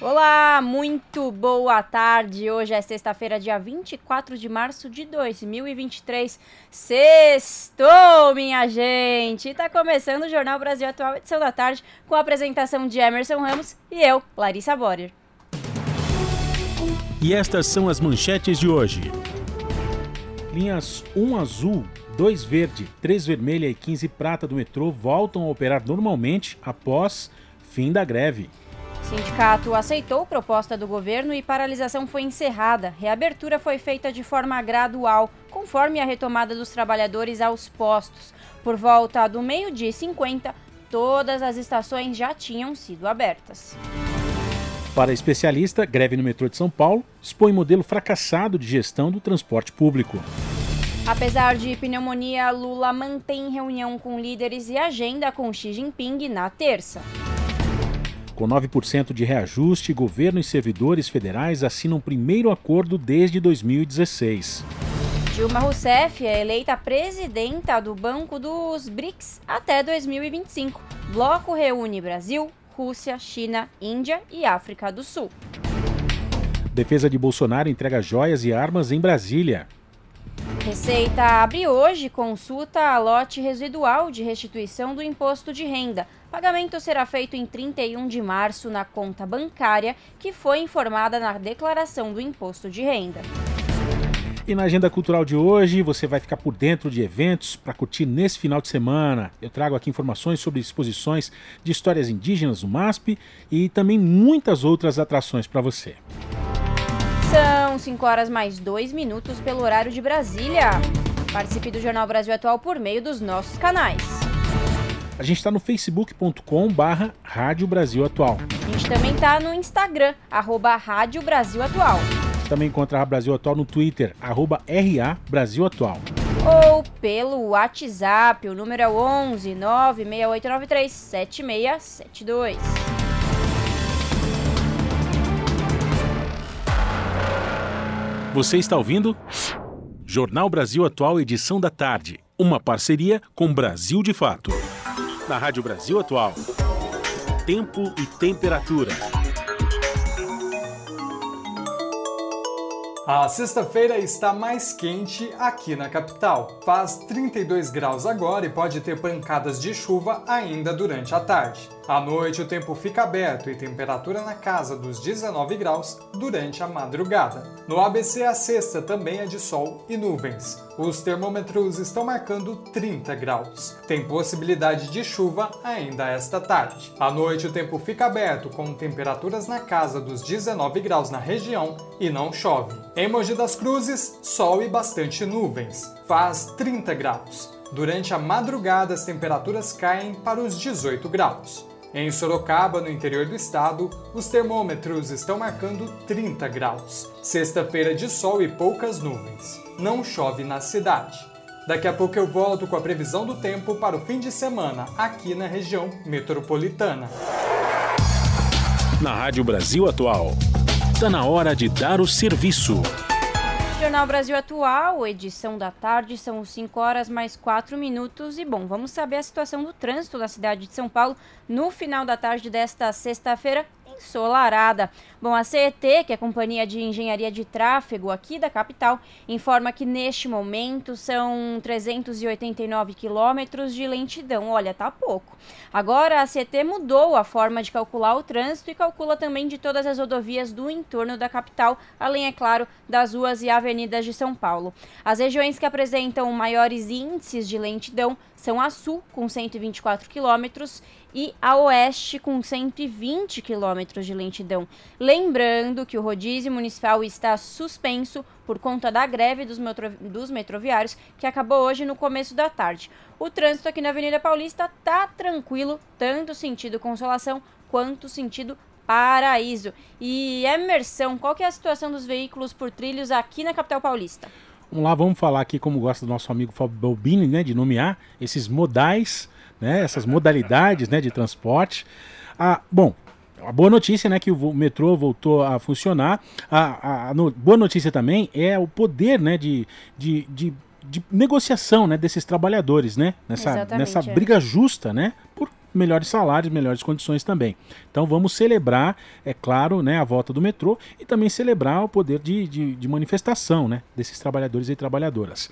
Olá, muito boa tarde. Hoje é sexta-feira, dia 24 de março de 2023. Sextou, minha gente! E tá começando o Jornal Brasil Atual, edição da tarde, com a apresentação de Emerson Ramos e eu, Larissa Borer. E estas são as manchetes de hoje. Linhas 1 azul, 2 verde, 3 vermelha e 15 prata do metrô voltam a operar normalmente após fim da greve. Sindicato aceitou proposta do governo e paralisação foi encerrada. Reabertura foi feita de forma gradual, conforme a retomada dos trabalhadores aos postos. Por volta do meio-dia e 50, todas as estações já tinham sido abertas. Para especialista, greve no metrô de São Paulo expõe modelo fracassado de gestão do transporte público. Apesar de pneumonia, Lula mantém reunião com líderes e agenda com Xi Jinping na terça. Com 9% de reajuste, governo e servidores federais assinam o primeiro acordo desde 2016. Dilma Rousseff é eleita presidenta do Banco dos BRICS até 2025. Bloco reúne Brasil, Rússia, China, Índia e África do Sul. Defesa de Bolsonaro entrega joias e armas em Brasília. Receita abre hoje consulta a lote residual de restituição do imposto de renda. Pagamento será feito em 31 de março na conta bancária que foi informada na declaração do imposto de renda. E na agenda cultural de hoje, você vai ficar por dentro de eventos para curtir nesse final de semana. Eu trago aqui informações sobre exposições de histórias indígenas do MASP e também muitas outras atrações para você. São 5 horas mais 2 minutos pelo horário de Brasília. Participe do Jornal Brasil Atual por meio dos nossos canais. A gente está no facebook.com barra Rádio Brasil Atual. A gente também está no Instagram, arroba Rádio Brasil Atual. Também encontra a Brasil Atual no Twitter, arroba RA Brasil Atual. Ou pelo WhatsApp, o número é 11 96893 7672. Você está ouvindo? Jornal Brasil Atual, edição da tarde. Uma parceria com Brasil de Fato. Na Rádio Brasil Atual. Tempo e temperatura. A sexta-feira está mais quente aqui na capital. Faz 32 graus agora e pode ter pancadas de chuva ainda durante a tarde. À noite, o tempo fica aberto e temperatura na casa dos 19 graus durante a madrugada. No ABC, a sexta também é de sol e nuvens. Os termômetros estão marcando 30 graus. Tem possibilidade de chuva ainda esta tarde. À noite, o tempo fica aberto com temperaturas na casa dos 19 graus na região e não chove. Em Mogi das Cruzes, sol e bastante nuvens. Faz 30 graus. Durante a madrugada, as temperaturas caem para os 18 graus. Em Sorocaba, no interior do estado, os termômetros estão marcando 30 graus. Sexta-feira de sol e poucas nuvens. Não chove na cidade. Daqui a pouco eu volto com a previsão do tempo para o fim de semana aqui na região metropolitana. Na Rádio Brasil Atual, está na hora de dar o serviço. Jornal Brasil Atual, edição da tarde, são 5 horas mais 4 minutos. E bom, vamos saber a situação do trânsito da cidade de São Paulo no final da tarde desta sexta-feira ensolarada. Bom, a CET, que é a Companhia de Engenharia de Tráfego aqui da capital, informa que neste momento são 389 quilômetros de lentidão. Olha, tá pouco. Agora a CET mudou a forma de calcular o trânsito e calcula também de todas as rodovias do entorno da capital, além, é claro, das ruas e avenidas de São Paulo. As regiões que apresentam maiores índices de lentidão são a Sul, com 124 quilômetros, e a Oeste, com 120 quilômetros de lentidão. Lembrando que o rodízio municipal está suspenso por conta da greve dos, metro, dos metroviários, que acabou hoje no começo da tarde. O trânsito aqui na Avenida Paulista tá tranquilo, tanto sentido Consolação quanto sentido Paraíso. E Emerson, qual que é a situação dos veículos por trilhos aqui na capital paulista? Vamos lá, vamos falar aqui, como gosta do nosso amigo Fábio Balbini, né, de nomear esses modais, né, essas modalidades né, de transporte. Ah, bom, a boa notícia, né, que o metrô voltou a funcionar. A, a, a no, boa notícia também é o poder, né, de, de, de, de negociação, né, desses trabalhadores, né, nessa, nessa é. briga justa, né, por melhores salários, melhores condições também. Então vamos celebrar, é claro, né, a volta do metrô e também celebrar o poder de, de, de manifestação, né, desses trabalhadores e trabalhadoras.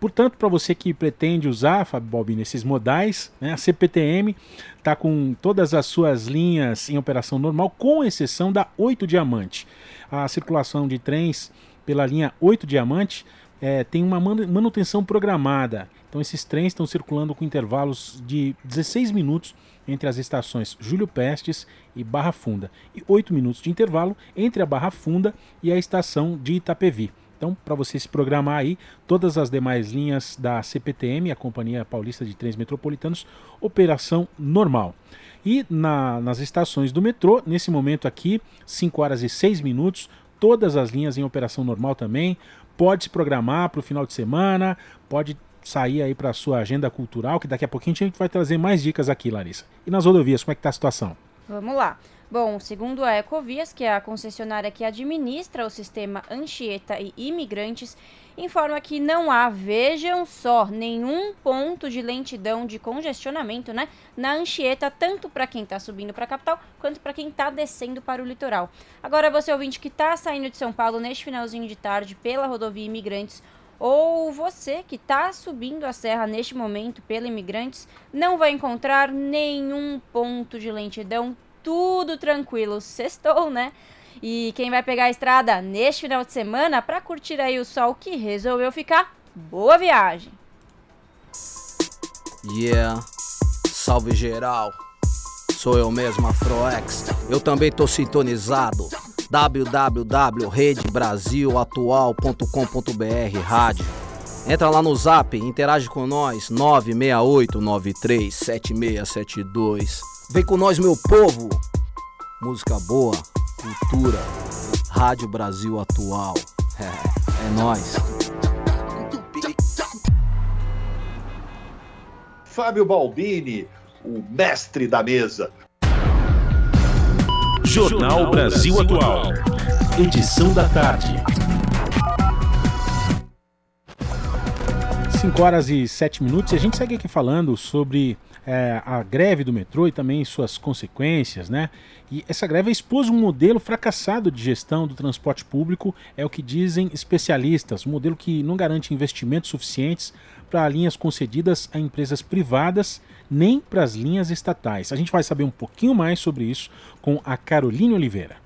Portanto, para você que pretende usar, Fábio Balbi, nesses modais, né, a CPTM está com todas as suas linhas em operação normal, com exceção da 8 Diamante. A circulação de trens pela linha 8 Diamante é, tem uma manutenção programada. Então, esses trens estão circulando com intervalos de 16 minutos entre as estações Júlio Pestes e Barra Funda, e 8 minutos de intervalo entre a Barra Funda e a estação de Itapevi. Então, para você se programar aí, todas as demais linhas da CPTM, a Companhia Paulista de Trens Metropolitanos, operação normal. E na, nas estações do metrô, nesse momento aqui, 5 horas e 6 minutos, todas as linhas em operação normal também. Pode se programar para o final de semana, pode sair aí para a sua agenda cultural, que daqui a pouquinho a gente vai trazer mais dicas aqui, Larissa. E nas rodovias, como é que está a situação? Vamos lá. Bom, segundo a Ecovias, que é a concessionária que administra o sistema Anchieta e Imigrantes, informa que não há, vejam só, nenhum ponto de lentidão de congestionamento né, na Anchieta, tanto para quem está subindo para a capital, quanto para quem está descendo para o litoral. Agora, você ouvinte que está saindo de São Paulo neste finalzinho de tarde pela rodovia Imigrantes, ou você que está subindo a serra neste momento pela Imigrantes, não vai encontrar nenhum ponto de lentidão tudo tranquilo. Sextou, né? E quem vai pegar a estrada neste final de semana para curtir aí o sol que resolveu ficar, boa viagem. Yeah, salve geral. Sou eu mesmo, Afroex. Eu também tô sintonizado. www.redebrasilatual.com.br Rádio. Entra lá no zap, interage com nós, 968937672. Vem com nós, meu povo. Música boa, cultura, Rádio Brasil Atual. É, é nós. Fábio Balbini, o mestre da mesa. Jornal Brasil Atual. Edição da tarde. 5 horas e 7 minutos e a gente segue aqui falando sobre é, a greve do metrô e também suas consequências, né? E essa greve expôs um modelo fracassado de gestão do transporte público, é o que dizem especialistas, um modelo que não garante investimentos suficientes para linhas concedidas a empresas privadas nem para as linhas estatais. A gente vai saber um pouquinho mais sobre isso com a Caroline Oliveira.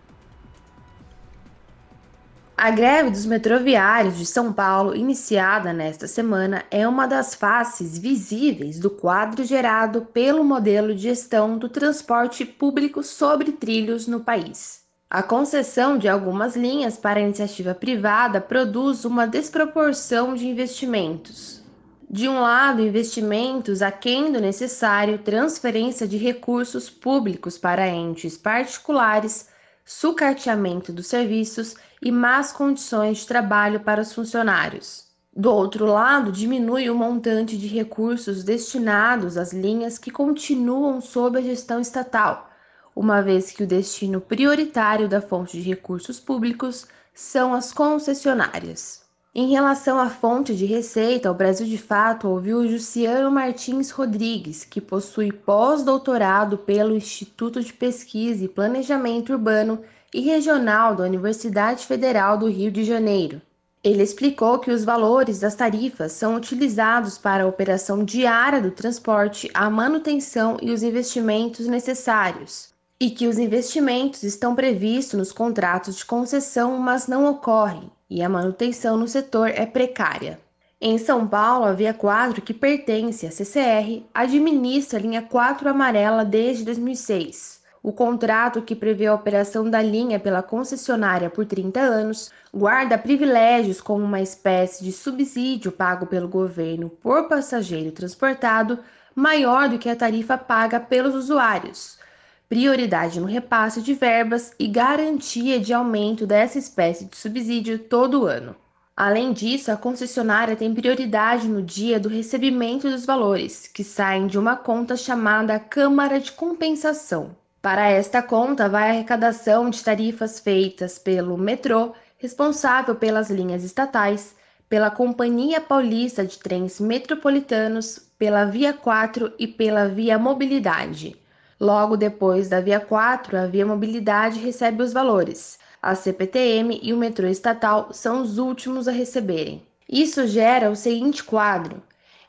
A greve dos metroviários de São Paulo, iniciada nesta semana, é uma das faces visíveis do quadro gerado pelo modelo de gestão do transporte público sobre trilhos no país. A concessão de algumas linhas para iniciativa privada produz uma desproporção de investimentos. De um lado, investimentos aquém do necessário, transferência de recursos públicos para entes particulares sucateamento dos serviços e más condições de trabalho para os funcionários. Do outro lado, diminui o montante de recursos destinados às linhas que continuam sob a gestão estatal, uma vez que o destino prioritário da fonte de recursos públicos são as concessionárias. Em relação à fonte de receita, o Brasil de Fato ouviu o Juciano Martins Rodrigues, que possui pós-doutorado pelo Instituto de Pesquisa e Planejamento Urbano e Regional da Universidade Federal do Rio de Janeiro. Ele explicou que os valores das tarifas são utilizados para a operação diária do transporte, a manutenção e os investimentos necessários, e que os investimentos estão previstos nos contratos de concessão, mas não ocorrem, e a manutenção no setor é precária. Em São Paulo, a Via 4, que pertence à CCR, administra a linha 4 amarela desde 2006. O contrato, que prevê a operação da linha pela concessionária por 30 anos, guarda privilégios como uma espécie de subsídio pago pelo governo por passageiro transportado, maior do que a tarifa paga pelos usuários. prioridade no repasse de verbas e garantia de aumento dessa espécie de subsídio todo ano. Além disso, a concessionária tem prioridade no dia do recebimento dos valores, que saem de uma conta chamada Câmara de Compensação. Para esta conta vai a arrecadação de tarifas feitas pelo metrô, responsável pelas linhas estatais, pela Companhia Paulista de Trens Metropolitanos, pela Via 4 e pela Via Mobilidade. Logo depois da Via 4, a Via Mobilidade recebe os valores a CPTM e o metrô estatal são os últimos a receberem. Isso gera o seguinte quadro: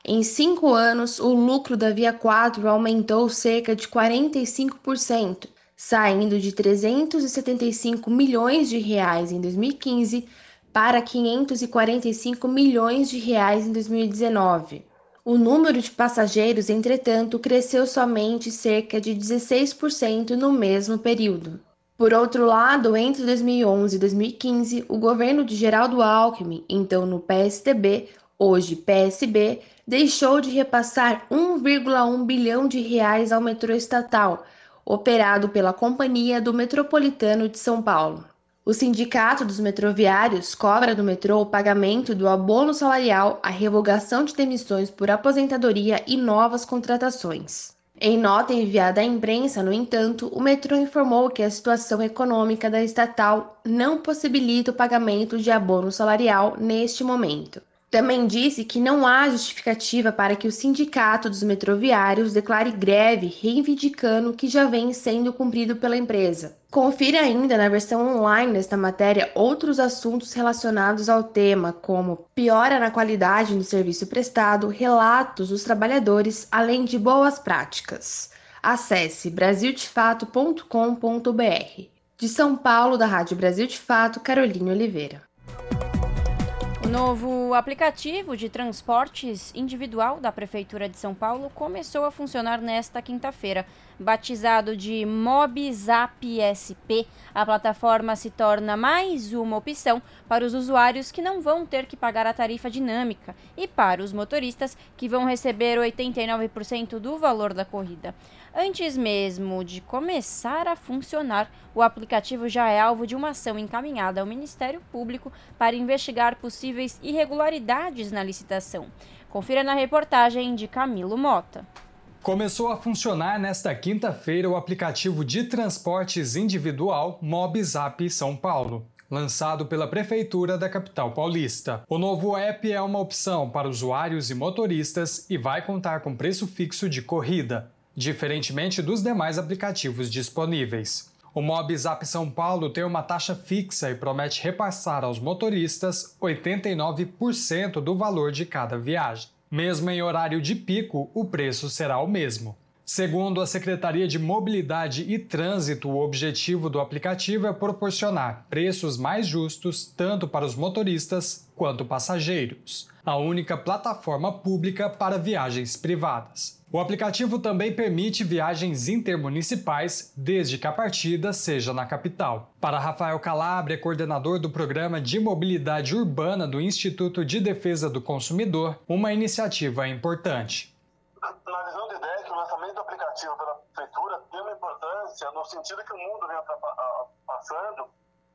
em cinco anos, o lucro da Via 4 aumentou cerca de 45%, saindo de 375 milhões de reais em 2015 para 545 milhões de reais em 2019. O número de passageiros, entretanto, cresceu somente cerca de 16% no mesmo período. Por outro lado, entre 2011 e 2015, o governo de Geraldo Alckmin, então no PSDB, hoje PSB, deixou de repassar 1,1 bilhão de reais ao metrô estatal, operado pela Companhia do Metropolitano de São Paulo. O Sindicato dos Metroviários cobra do metrô o pagamento do abono salarial, a revogação de demissões por aposentadoria e novas contratações. Em nota enviada à imprensa, no entanto, o metrô informou que a situação econômica da estatal não possibilita o pagamento de abono salarial neste momento. Também disse que não há justificativa para que o sindicato dos metroviários declare greve reivindicando o que já vem sendo cumprido pela empresa. Confira ainda na versão online desta matéria outros assuntos relacionados ao tema, como piora na qualidade do serviço prestado, relatos dos trabalhadores, além de boas práticas. Acesse brasildefato.com.br. De São Paulo, da Rádio Brasil de Fato, Caroline Oliveira novo aplicativo de transportes individual da Prefeitura de São Paulo começou a funcionar nesta quinta-feira. Batizado de MobZap SP, a plataforma se torna mais uma opção para os usuários que não vão ter que pagar a tarifa dinâmica e para os motoristas que vão receber 89% do valor da corrida. Antes mesmo de começar a funcionar, o aplicativo já é alvo de uma ação encaminhada ao Ministério Público para investigar possíveis irregularidades na licitação. Confira na reportagem de Camilo Mota. Começou a funcionar nesta quinta-feira o aplicativo de transportes individual MobZap São Paulo lançado pela Prefeitura da capital paulista. O novo app é uma opção para usuários e motoristas e vai contar com preço fixo de corrida diferentemente dos demais aplicativos disponíveis. O Mob Zap São Paulo tem uma taxa fixa e promete repassar aos motoristas 89% do valor de cada viagem. Mesmo em horário de pico, o preço será o mesmo. Segundo a Secretaria de Mobilidade e Trânsito, o objetivo do aplicativo é proporcionar preços mais justos tanto para os motoristas quanto passageiros. A única plataforma pública para viagens privadas. O aplicativo também permite viagens intermunicipais, desde que a partida seja na capital. Para Rafael Calabria, coordenador do Programa de Mobilidade Urbana do Instituto de Defesa do Consumidor, uma iniciativa importante. Na visão de ideia que o lançamento do aplicativo pela Prefeitura tem uma importância no sentido que o mundo vem passando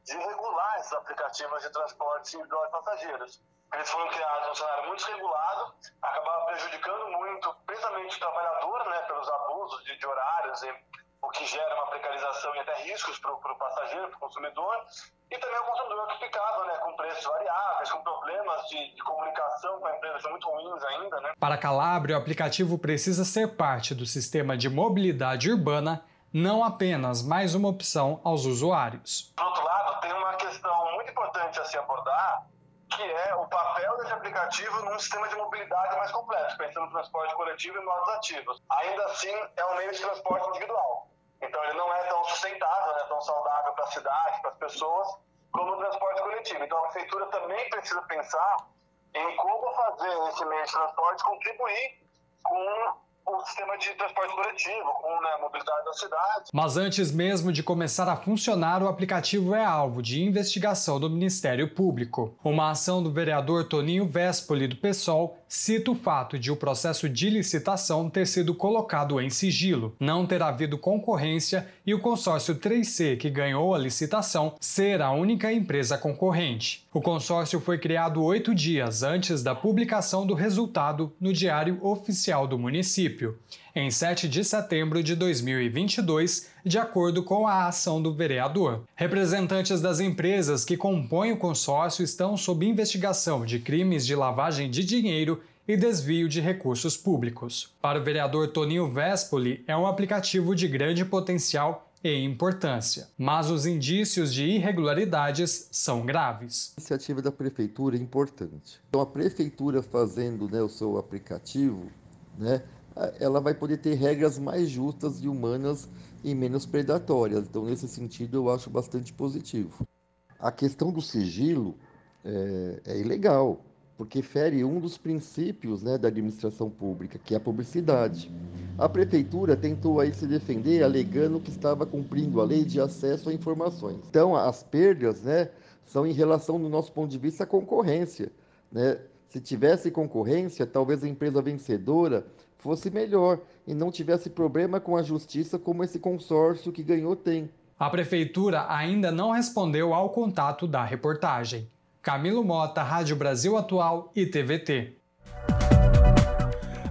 de regular esses aplicativos de transporte individual de passageiros eles foram criados num cenário muito regulado, acabava prejudicando muito, principalmente o trabalhador, né, pelos abusos de, de horários, e, o que gera uma precarização e até riscos para o passageiro, para o consumidor, e também o consumidor que ficava né, com preços variáveis, com problemas de, de comunicação com a empresa muito ruins ainda. Né? Para Calabria, o aplicativo precisa ser parte do sistema de mobilidade urbana, não apenas mais uma opção aos usuários outro lado, tem uma questão muito importante a se abordar, que é o papel desse aplicativo num sistema de mobilidade mais completo, pensando no transporte coletivo e modos ativos. Ainda assim, é um meio de transporte individual. Então, ele não é tão sustentável, né, tão saudável para a cidade, para as pessoas, como o transporte coletivo. Então, a prefeitura também precisa pensar em como fazer esse meio de transporte contribuir com o sistema de transporte coletivo, com né, a mobilidade da cidade. Mas antes mesmo de começar a funcionar, o aplicativo é alvo de investigação do Ministério Público. Uma ação do vereador Toninho Vespoli do PSOL cita o fato de o processo de licitação ter sido colocado em sigilo, não ter havido concorrência e o consórcio 3C, que ganhou a licitação, ser a única empresa concorrente. O consórcio foi criado oito dias antes da publicação do resultado no Diário Oficial do município, em 7 de setembro de 2022, de acordo com a ação do vereador. Representantes das empresas que compõem o consórcio estão sob investigação de crimes de lavagem de dinheiro e desvio de recursos públicos. Para o vereador Toninho Vespoli, é um aplicativo de grande potencial e importância, mas os indícios de irregularidades são graves. A iniciativa da prefeitura é importante. Então, a prefeitura fazendo né, o seu aplicativo, né, ela vai poder ter regras mais justas e humanas e menos predatórias. Então, nesse sentido, eu acho bastante positivo. A questão do sigilo é, é ilegal porque fere um dos princípios né, da administração pública, que é a publicidade. A prefeitura tentou aí se defender alegando que estava cumprindo a lei de acesso a informações. Então, as perdas né, são em relação, do nosso ponto de vista, à concorrência. Né? Se tivesse concorrência, talvez a empresa vencedora fosse melhor e não tivesse problema com a justiça como esse consórcio que ganhou tem. A prefeitura ainda não respondeu ao contato da reportagem. Camilo Mota, Rádio Brasil Atual e TVT.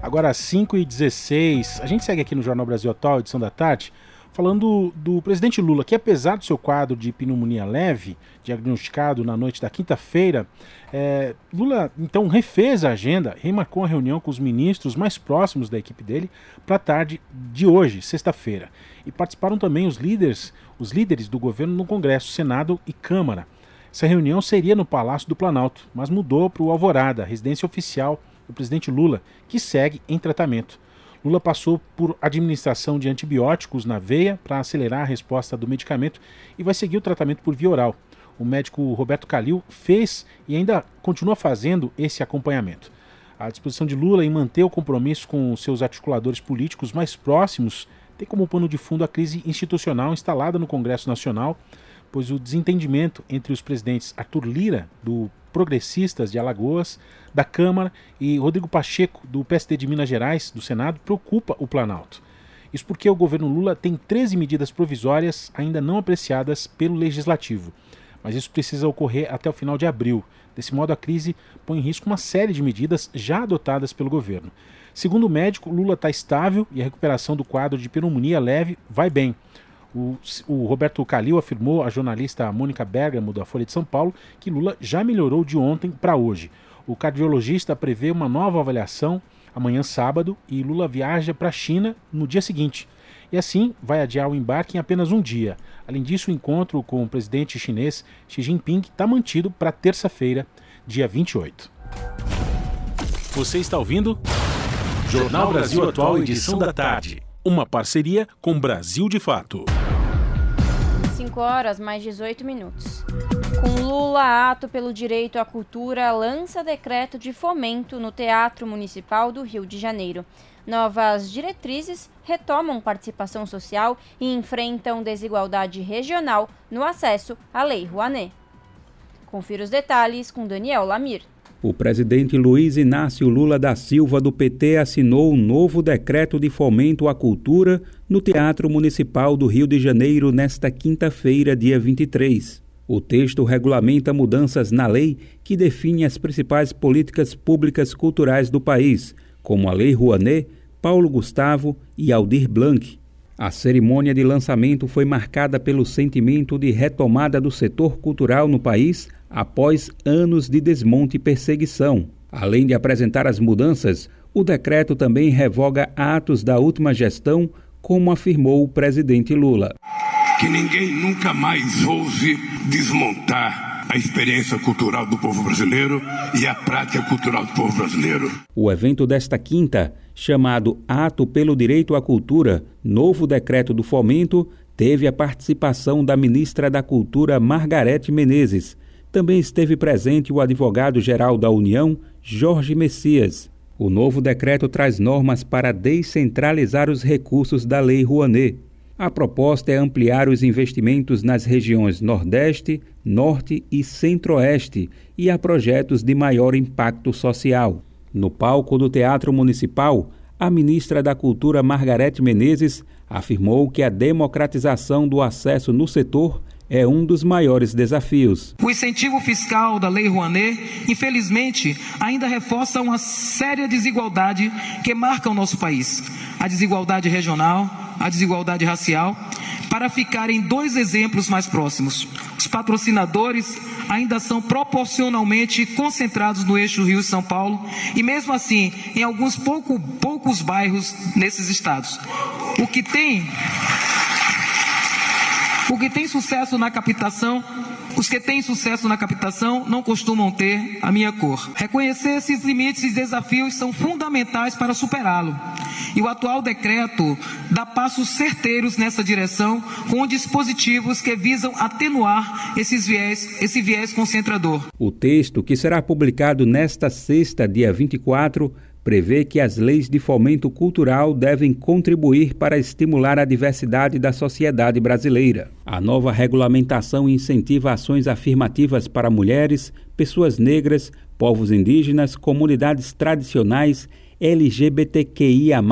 Agora 5 e 16 a gente segue aqui no Jornal Brasil Atual, edição da tarde, falando do presidente Lula, que apesar do seu quadro de pneumonia leve, diagnosticado na noite da quinta-feira, é, Lula então refez a agenda, remarcou a reunião com os ministros mais próximos da equipe dele para a tarde de hoje, sexta-feira. E participaram também os líderes, os líderes do governo no Congresso, Senado e Câmara. Essa reunião seria no Palácio do Planalto, mas mudou para o Alvorada, residência oficial do presidente Lula, que segue em tratamento. Lula passou por administração de antibióticos na veia para acelerar a resposta do medicamento e vai seguir o tratamento por via oral. O médico Roberto Calil fez e ainda continua fazendo esse acompanhamento. A disposição de Lula em manter o compromisso com seus articuladores políticos mais próximos tem como pano de fundo a crise institucional instalada no Congresso Nacional pois o desentendimento entre os presidentes Arthur Lira, do Progressistas de Alagoas, da Câmara, e Rodrigo Pacheco, do PSD de Minas Gerais, do Senado, preocupa o Planalto. Isso porque o governo Lula tem 13 medidas provisórias ainda não apreciadas pelo Legislativo, mas isso precisa ocorrer até o final de abril. Desse modo, a crise põe em risco uma série de medidas já adotadas pelo governo. Segundo o médico, Lula está estável e a recuperação do quadro de pneumonia leve vai bem. O, o, Roberto Calil afirmou à jornalista Mônica Bergamo, da Folha de São Paulo, que Lula já melhorou de ontem para hoje. O cardiologista prevê uma nova avaliação amanhã, sábado, e Lula viaja para a China no dia seguinte. E assim vai adiar o embarque em apenas um dia. Além disso, o encontro com o presidente chinês Xi Jinping está mantido para terça-feira, dia 28. Você está ouvindo? Jornal Brasil Atual, edição da tarde. Uma parceria com Brasil de Fato. 5 horas, mais 18 minutos. Com Lula, ato pelo direito à cultura lança decreto de fomento no Teatro Municipal do Rio de Janeiro. Novas diretrizes retomam participação social e enfrentam desigualdade regional no acesso à Lei Rouanet. Confira os detalhes com Daniel Lamir. O presidente Luiz Inácio Lula da Silva, do PT, assinou um novo decreto de fomento à cultura no Teatro Municipal do Rio de Janeiro nesta quinta-feira, dia 23. O texto regulamenta mudanças na lei que define as principais políticas públicas culturais do país, como a Lei Rouanet, Paulo Gustavo e Aldir Blanc. A cerimônia de lançamento foi marcada pelo sentimento de retomada do setor cultural no país após anos de desmonte e perseguição. Além de apresentar as mudanças, o decreto também revoga atos da última gestão, como afirmou o presidente Lula. Que ninguém nunca mais ouse desmontar a experiência cultural do povo brasileiro e a prática cultural do povo brasileiro. O evento desta quinta, chamado Ato pelo Direito à Cultura, novo decreto do fomento, teve a participação da ministra da Cultura Margarete Menezes também esteve presente o advogado-geral da União, Jorge Messias. O novo decreto traz normas para descentralizar os recursos da Lei Rouanet. A proposta é ampliar os investimentos nas regiões Nordeste, Norte e Centro-Oeste e a projetos de maior impacto social. No palco do Teatro Municipal, a ministra da Cultura Margarete Menezes afirmou que a democratização do acesso no setor é um dos maiores desafios. O incentivo fiscal da Lei Rouanet, infelizmente, ainda reforça uma séria desigualdade que marca o nosso país: a desigualdade regional, a desigualdade racial. Para ficarem dois exemplos mais próximos, os patrocinadores ainda são proporcionalmente concentrados no eixo Rio e São Paulo e, mesmo assim, em alguns pouco, poucos bairros nesses estados. O que tem o que tem sucesso na captação, os que têm sucesso na captação não costumam ter a minha cor. Reconhecer esses limites e desafios são fundamentais para superá-lo. E o atual decreto dá passos certeiros nessa direção com dispositivos que visam atenuar esses viés, esse viés concentrador. O texto, que será publicado nesta sexta, dia 24, prevê que as leis de fomento cultural devem contribuir para estimular a diversidade da sociedade brasileira. A nova regulamentação incentiva ações afirmativas para mulheres, pessoas negras, povos indígenas, comunidades tradicionais, LGBTQIA,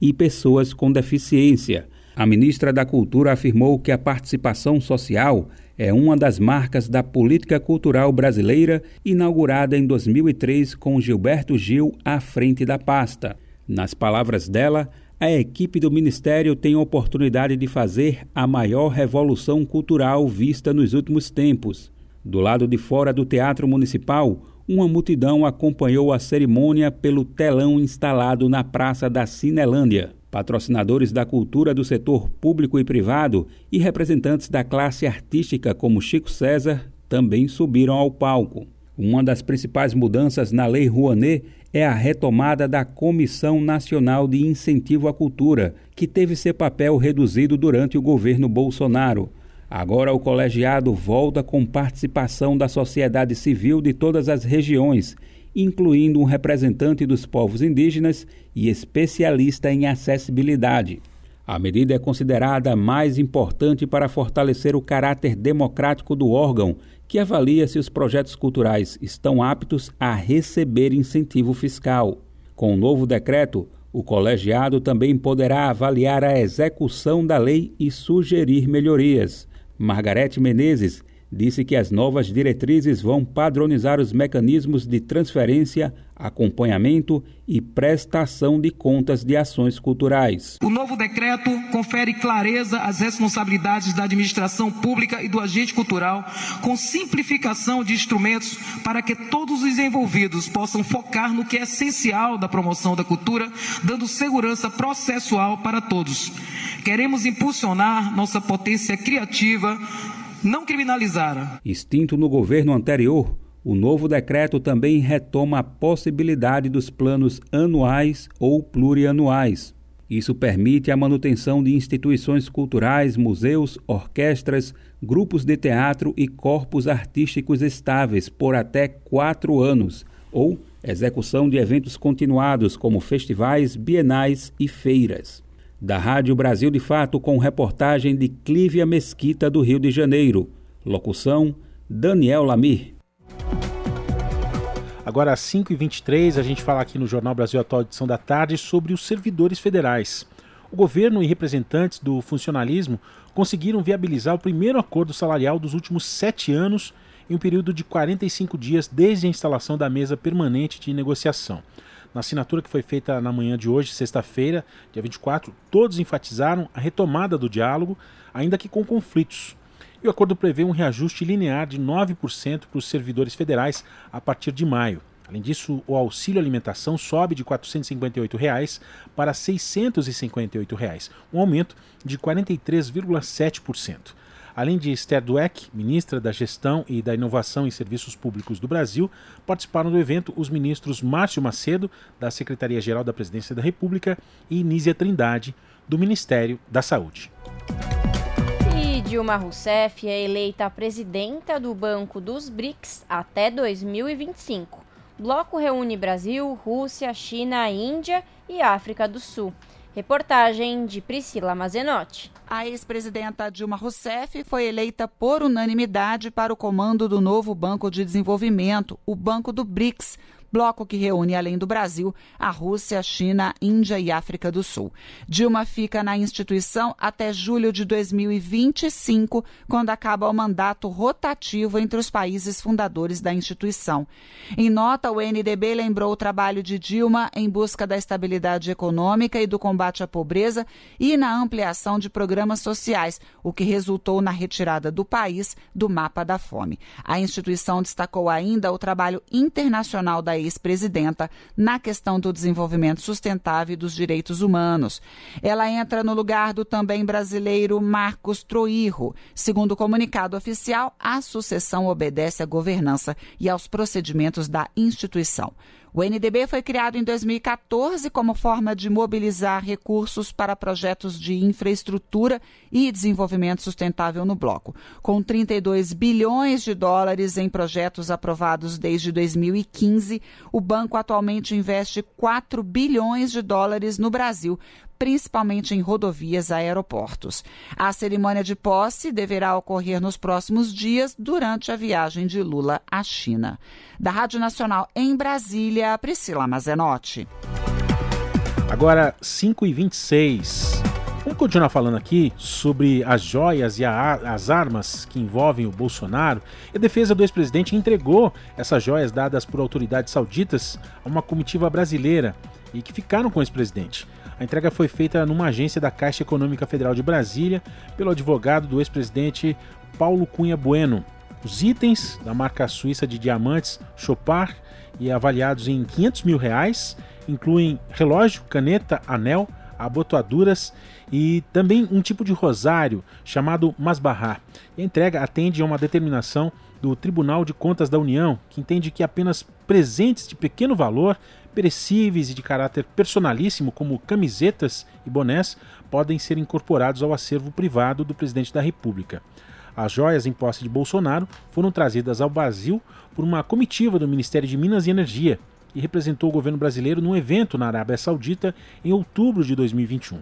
e pessoas com deficiência. A ministra da Cultura afirmou que a participação social é uma das marcas da política cultural brasileira, inaugurada em 2003 com Gilberto Gil à frente da pasta. Nas palavras dela, a equipe do Ministério tem a oportunidade de fazer a maior revolução cultural vista nos últimos tempos. Do lado de fora do Teatro Municipal, uma multidão acompanhou a cerimônia pelo telão instalado na Praça da Cinelândia. Patrocinadores da cultura do setor público e privado e representantes da classe artística, como Chico César, também subiram ao palco. Uma das principais mudanças na Lei Rouanet é a retomada da Comissão Nacional de Incentivo à Cultura, que teve seu papel reduzido durante o governo Bolsonaro. Agora o colegiado volta com participação da sociedade civil de todas as regiões incluindo um representante dos povos indígenas e especialista em acessibilidade. A medida é considerada mais importante para fortalecer o caráter democrático do órgão, que avalia se os projetos culturais estão aptos a receber incentivo fiscal. Com o novo decreto, o colegiado também poderá avaliar a execução da lei e sugerir melhorias. Margarete Menezes, disse que as novas diretrizes vão padronizar os mecanismos de transferência, acompanhamento e prestação de contas de ações culturais. O novo decreto confere clareza às responsabilidades da administração pública e do agente cultural, com simplificação de instrumentos para que todos os envolvidos possam focar no que é essencial da promoção da cultura, dando segurança processual para todos. Queremos impulsionar nossa potência criativa não criminalizaram. Extinto no governo anterior, o novo decreto também retoma a possibilidade dos planos anuais ou plurianuais. Isso permite a manutenção de instituições culturais, museus, orquestras, grupos de teatro e corpos artísticos estáveis por até quatro anos, ou execução de eventos continuados como festivais, bienais e feiras da Rádio Brasil de Fato com reportagem de Clívia Mesquita do Rio de Janeiro. Locução Daniel Lamir. Agora às 5h23 a gente fala aqui no Jornal Brasil Atual edição da tarde sobre os servidores federais. O governo e representantes do funcionalismo conseguiram viabilizar o primeiro acordo salarial dos últimos sete anos em um período de 45 dias desde a instalação da mesa permanente de negociação. Na assinatura que foi feita na manhã de hoje, sexta-feira, dia 24, todos enfatizaram a retomada do diálogo, ainda que com conflitos. E o acordo prevê um reajuste linear de 9% para os servidores federais a partir de maio. Além disso, o auxílio alimentação sobe de 458 reais para 658 reais, um aumento de 43,7%. Além de Esther Dweck, ministra da Gestão e da Inovação em Serviços Públicos do Brasil, participaram do evento os ministros Márcio Macedo, da Secretaria-Geral da Presidência da República, e Nízia Trindade, do Ministério da Saúde. E Dilma Rousseff é eleita presidenta do Banco dos BRICS até 2025. O bloco reúne Brasil, Rússia, China, Índia e África do Sul. Reportagem de Priscila Mazenotti. A ex-presidenta Dilma Rousseff foi eleita por unanimidade para o comando do novo Banco de Desenvolvimento, o Banco do BRICS, bloco que reúne, além do Brasil, a Rússia, China, Índia e África do Sul. Dilma fica na instituição até julho de 2025, quando acaba o mandato rotativo entre os países fundadores da instituição. Em nota, o NDB lembrou o trabalho de Dilma em busca da estabilidade econômica e do combate à pobreza e na ampliação de programas sociais, o que resultou na retirada do país do mapa da fome. A instituição destacou ainda o trabalho internacional da ex-presidenta na questão do desenvolvimento sustentável e dos direitos humanos. Ela entra no lugar do também brasileiro Marcos Troirro. Segundo o comunicado oficial, a sucessão obedece à governança e aos procedimentos da instituição. O NDB foi criado em 2014 como forma de mobilizar recursos para projetos de infraestrutura e desenvolvimento sustentável no bloco. Com 32 bilhões de dólares em projetos aprovados desde 2015, o banco atualmente investe 4 bilhões de dólares no Brasil principalmente em rodovias e aeroportos. A cerimônia de posse deverá ocorrer nos próximos dias durante a viagem de Lula à China. Da Rádio Nacional em Brasília, Priscila Mazenotti. Agora, 5 e 26 Vamos continuar falando aqui sobre as joias e a, as armas que envolvem o Bolsonaro. a defesa do ex-presidente entregou essas joias dadas por autoridades sauditas a uma comitiva brasileira e que ficaram com o ex-presidente. A entrega foi feita numa agência da Caixa Econômica Federal de Brasília pelo advogado do ex-presidente Paulo Cunha Bueno. Os itens da marca suíça de diamantes Chopard e avaliados em 500 mil reais incluem relógio, caneta, anel, abotoaduras e também um tipo de rosário chamado masbarrá. a entrega atende a uma determinação do Tribunal de Contas da União, que entende que apenas presentes de pequeno valor perecíveis e de caráter personalíssimo, como camisetas e bonés, podem ser incorporados ao acervo privado do presidente da República. As joias em posse de Bolsonaro foram trazidas ao Brasil por uma comitiva do Ministério de Minas e Energia e representou o governo brasileiro num evento na Arábia Saudita em outubro de 2021.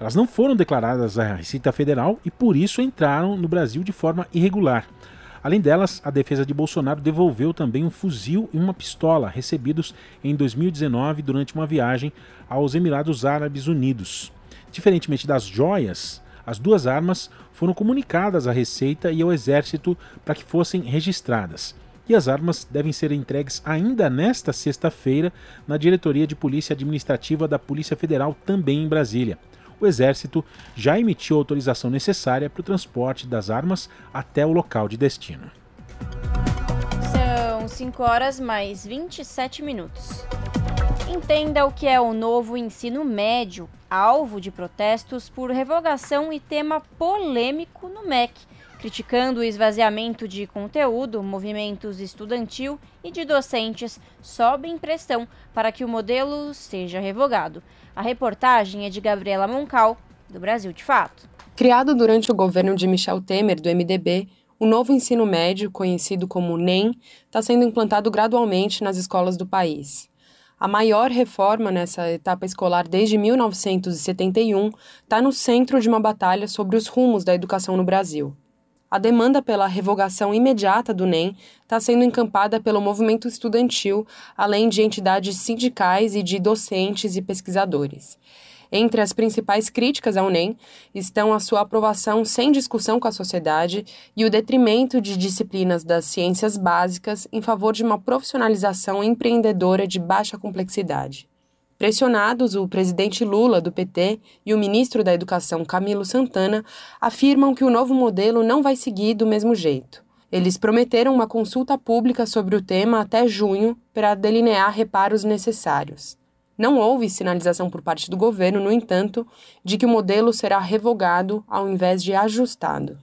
Elas não foram declaradas à Receita Federal e por isso entraram no Brasil de forma irregular. Além delas, a defesa de Bolsonaro devolveu também um fuzil e uma pistola recebidos em 2019 durante uma viagem aos Emirados Árabes Unidos. Diferentemente das joias, as duas armas foram comunicadas à Receita e ao Exército para que fossem registradas. E as armas devem ser entregues ainda nesta sexta-feira na Diretoria de Polícia Administrativa da Polícia Federal, também em Brasília o Exército já emitiu a autorização necessária para o transporte das armas até o local de destino. São 5 horas mais 27 minutos. Entenda o que é o novo ensino médio, alvo de protestos por revogação e tema polêmico no MEC, criticando o esvaziamento de conteúdo, movimentos estudantil e de docentes sobem pressão para que o modelo seja revogado. A reportagem é de Gabriela Moncal, do Brasil de Fato. Criado durante o governo de Michel Temer, do MDB, o novo ensino médio, conhecido como NEM, está sendo implantado gradualmente nas escolas do país. A maior reforma nessa etapa escolar desde 1971 está no centro de uma batalha sobre os rumos da educação no Brasil. A demanda pela revogação imediata do NEM está sendo encampada pelo movimento estudantil, além de entidades sindicais e de docentes e pesquisadores. Entre as principais críticas ao NEM estão a sua aprovação sem discussão com a sociedade e o detrimento de disciplinas das ciências básicas em favor de uma profissionalização empreendedora de baixa complexidade. Pressionados, o presidente Lula, do PT, e o ministro da Educação, Camilo Santana, afirmam que o novo modelo não vai seguir do mesmo jeito. Eles prometeram uma consulta pública sobre o tema até junho para delinear reparos necessários. Não houve sinalização por parte do governo, no entanto, de que o modelo será revogado ao invés de ajustado.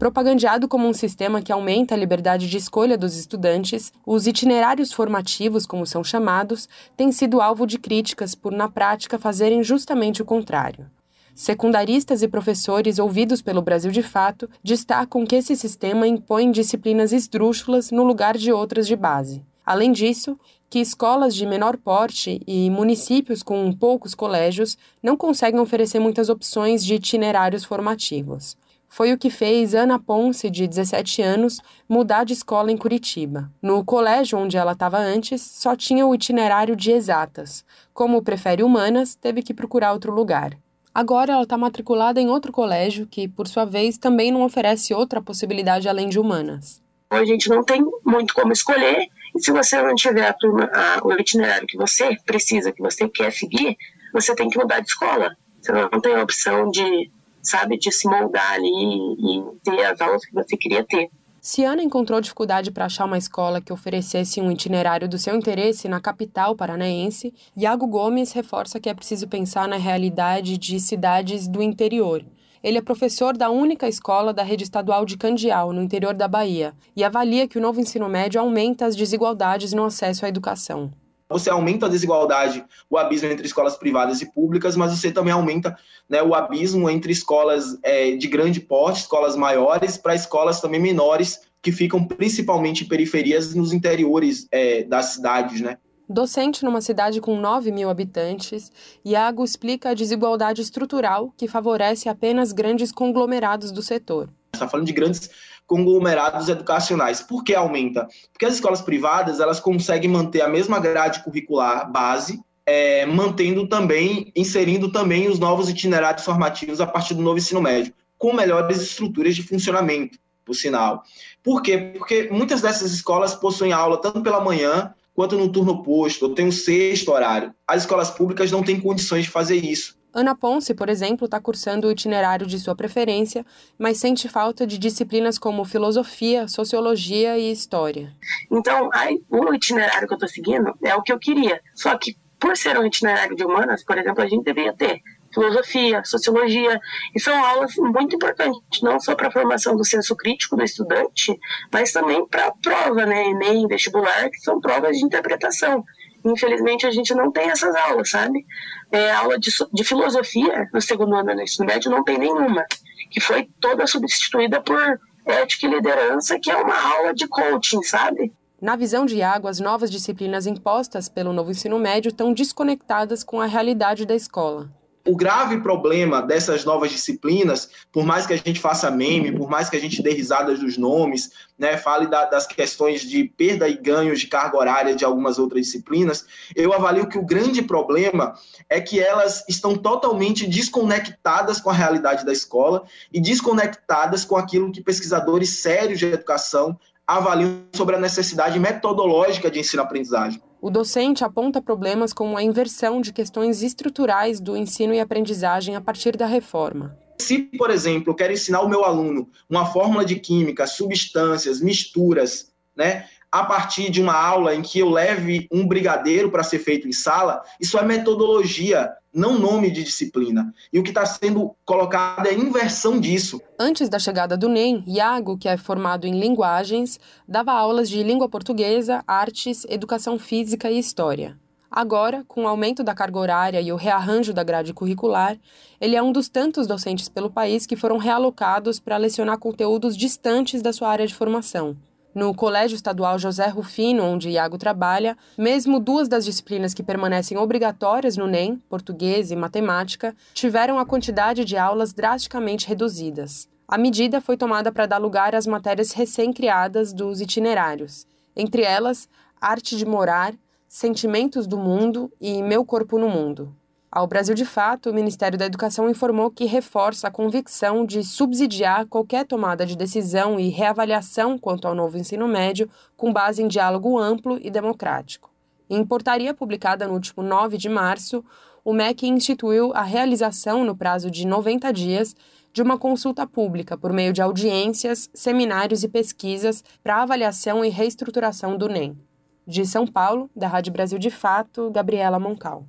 Propagandeado como um sistema que aumenta a liberdade de escolha dos estudantes, os itinerários formativos, como são chamados, têm sido alvo de críticas por, na prática, fazerem justamente o contrário. Secundaristas e professores ouvidos pelo Brasil de Fato destacam que esse sistema impõe disciplinas esdrúxulas no lugar de outras de base. Além disso, que escolas de menor porte e municípios com poucos colégios não conseguem oferecer muitas opções de itinerários formativos. Foi o que fez Ana Ponce, de 17 anos, mudar de escola em Curitiba. No colégio onde ela estava antes, só tinha o itinerário de exatas. Como prefere humanas, teve que procurar outro lugar. Agora ela está matriculada em outro colégio que, por sua vez, também não oferece outra possibilidade além de humanas. A gente não tem muito como escolher, e se você não tiver a turma, a, o itinerário que você precisa, que você quer seguir, você tem que mudar de escola. Você não tem a opção de, sabe, de se moldar ali e ter as aulas que você queria ter. Se Ana encontrou dificuldade para achar uma escola que oferecesse um itinerário do seu interesse na capital paranaense, Iago Gomes reforça que é preciso pensar na realidade de cidades do interior. Ele é professor da única escola da rede estadual de Candial, no interior da Bahia, e avalia que o novo ensino médio aumenta as desigualdades no acesso à educação você aumenta a desigualdade, o abismo entre escolas privadas e públicas, mas você também aumenta né, o abismo entre escolas é, de grande porte, escolas maiores, para escolas também menores, que ficam principalmente em periferias nos interiores é, das cidades, né? Docente numa cidade com 9 mil habitantes, Iago explica a desigualdade estrutural que favorece apenas grandes conglomerados do setor. Está falando de grandes conglomerados educacionais. Por que aumenta? Porque as escolas privadas elas conseguem manter a mesma grade curricular base, é, mantendo também, inserindo também os novos itinerários formativos a partir do novo ensino médio, com melhores estruturas de funcionamento, por sinal. Por quê? Porque muitas dessas escolas possuem aula tanto pela manhã quanto no turno oposto, ou tem um sexto horário. As escolas públicas não têm condições de fazer isso. Ana Ponce, por exemplo, está cursando o itinerário de sua preferência, mas sente falta de disciplinas como filosofia, sociologia e história. Então, aí, o itinerário que eu estou seguindo é o que eu queria. Só que, por ser um itinerário de humanas, por exemplo, a gente deveria ter filosofia, sociologia, e são aulas muito importantes, não só para a formação do senso crítico do estudante, mas também para a prova, né, Enem, vestibular, que são provas de interpretação. Infelizmente, a gente não tem essas aulas, sabe? É, aula de, de filosofia no segundo ano do ensino médio não tem nenhuma, que foi toda substituída por ética e liderança, que é uma aula de coaching, sabe? Na visão de Iago, as novas disciplinas impostas pelo novo ensino médio estão desconectadas com a realidade da escola o grave problema dessas novas disciplinas, por mais que a gente faça meme, por mais que a gente dê risadas dos nomes, né, fale da, das questões de perda e ganhos de carga horária de algumas outras disciplinas, eu avalio que o grande problema é que elas estão totalmente desconectadas com a realidade da escola e desconectadas com aquilo que pesquisadores sérios de educação avaliam sobre a necessidade metodológica de ensino-aprendizagem. O docente aponta problemas como a inversão de questões estruturais do ensino e aprendizagem a partir da reforma. Se, por exemplo, eu quero ensinar o meu aluno uma fórmula de química, substâncias, misturas, né? a partir de uma aula em que eu leve um brigadeiro para ser feito em sala, isso é metodologia, não nome de disciplina. E o que está sendo colocado é inversão disso. Antes da chegada do NEM, Iago, que é formado em linguagens, dava aulas de língua portuguesa, artes, educação física e história. Agora, com o aumento da carga horária e o rearranjo da grade curricular, ele é um dos tantos docentes pelo país que foram realocados para lecionar conteúdos distantes da sua área de formação. No Colégio Estadual José Rufino, onde Iago trabalha, mesmo duas das disciplinas que permanecem obrigatórias no NEM, português e matemática, tiveram a quantidade de aulas drasticamente reduzidas. A medida foi tomada para dar lugar às matérias recém-criadas dos itinerários, entre elas Arte de Morar, Sentimentos do Mundo e Meu Corpo no Mundo. Ao Brasil de Fato, o Ministério da Educação informou que reforça a convicção de subsidiar qualquer tomada de decisão e reavaliação quanto ao novo ensino médio com base em diálogo amplo e democrático. Em portaria publicada no último 9 de março, o MEC instituiu a realização, no prazo de 90 dias, de uma consulta pública por meio de audiências, seminários e pesquisas para avaliação e reestruturação do NEM. De São Paulo, da Rádio Brasil de Fato, Gabriela Moncal.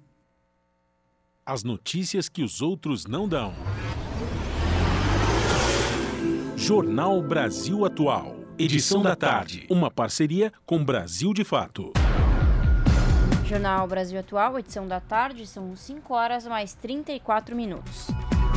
As notícias que os outros não dão. Jornal Brasil Atual. Edição da tarde. Uma parceria com Brasil de Fato. Jornal Brasil Atual, edição da tarde, são 5 horas mais 34 minutos.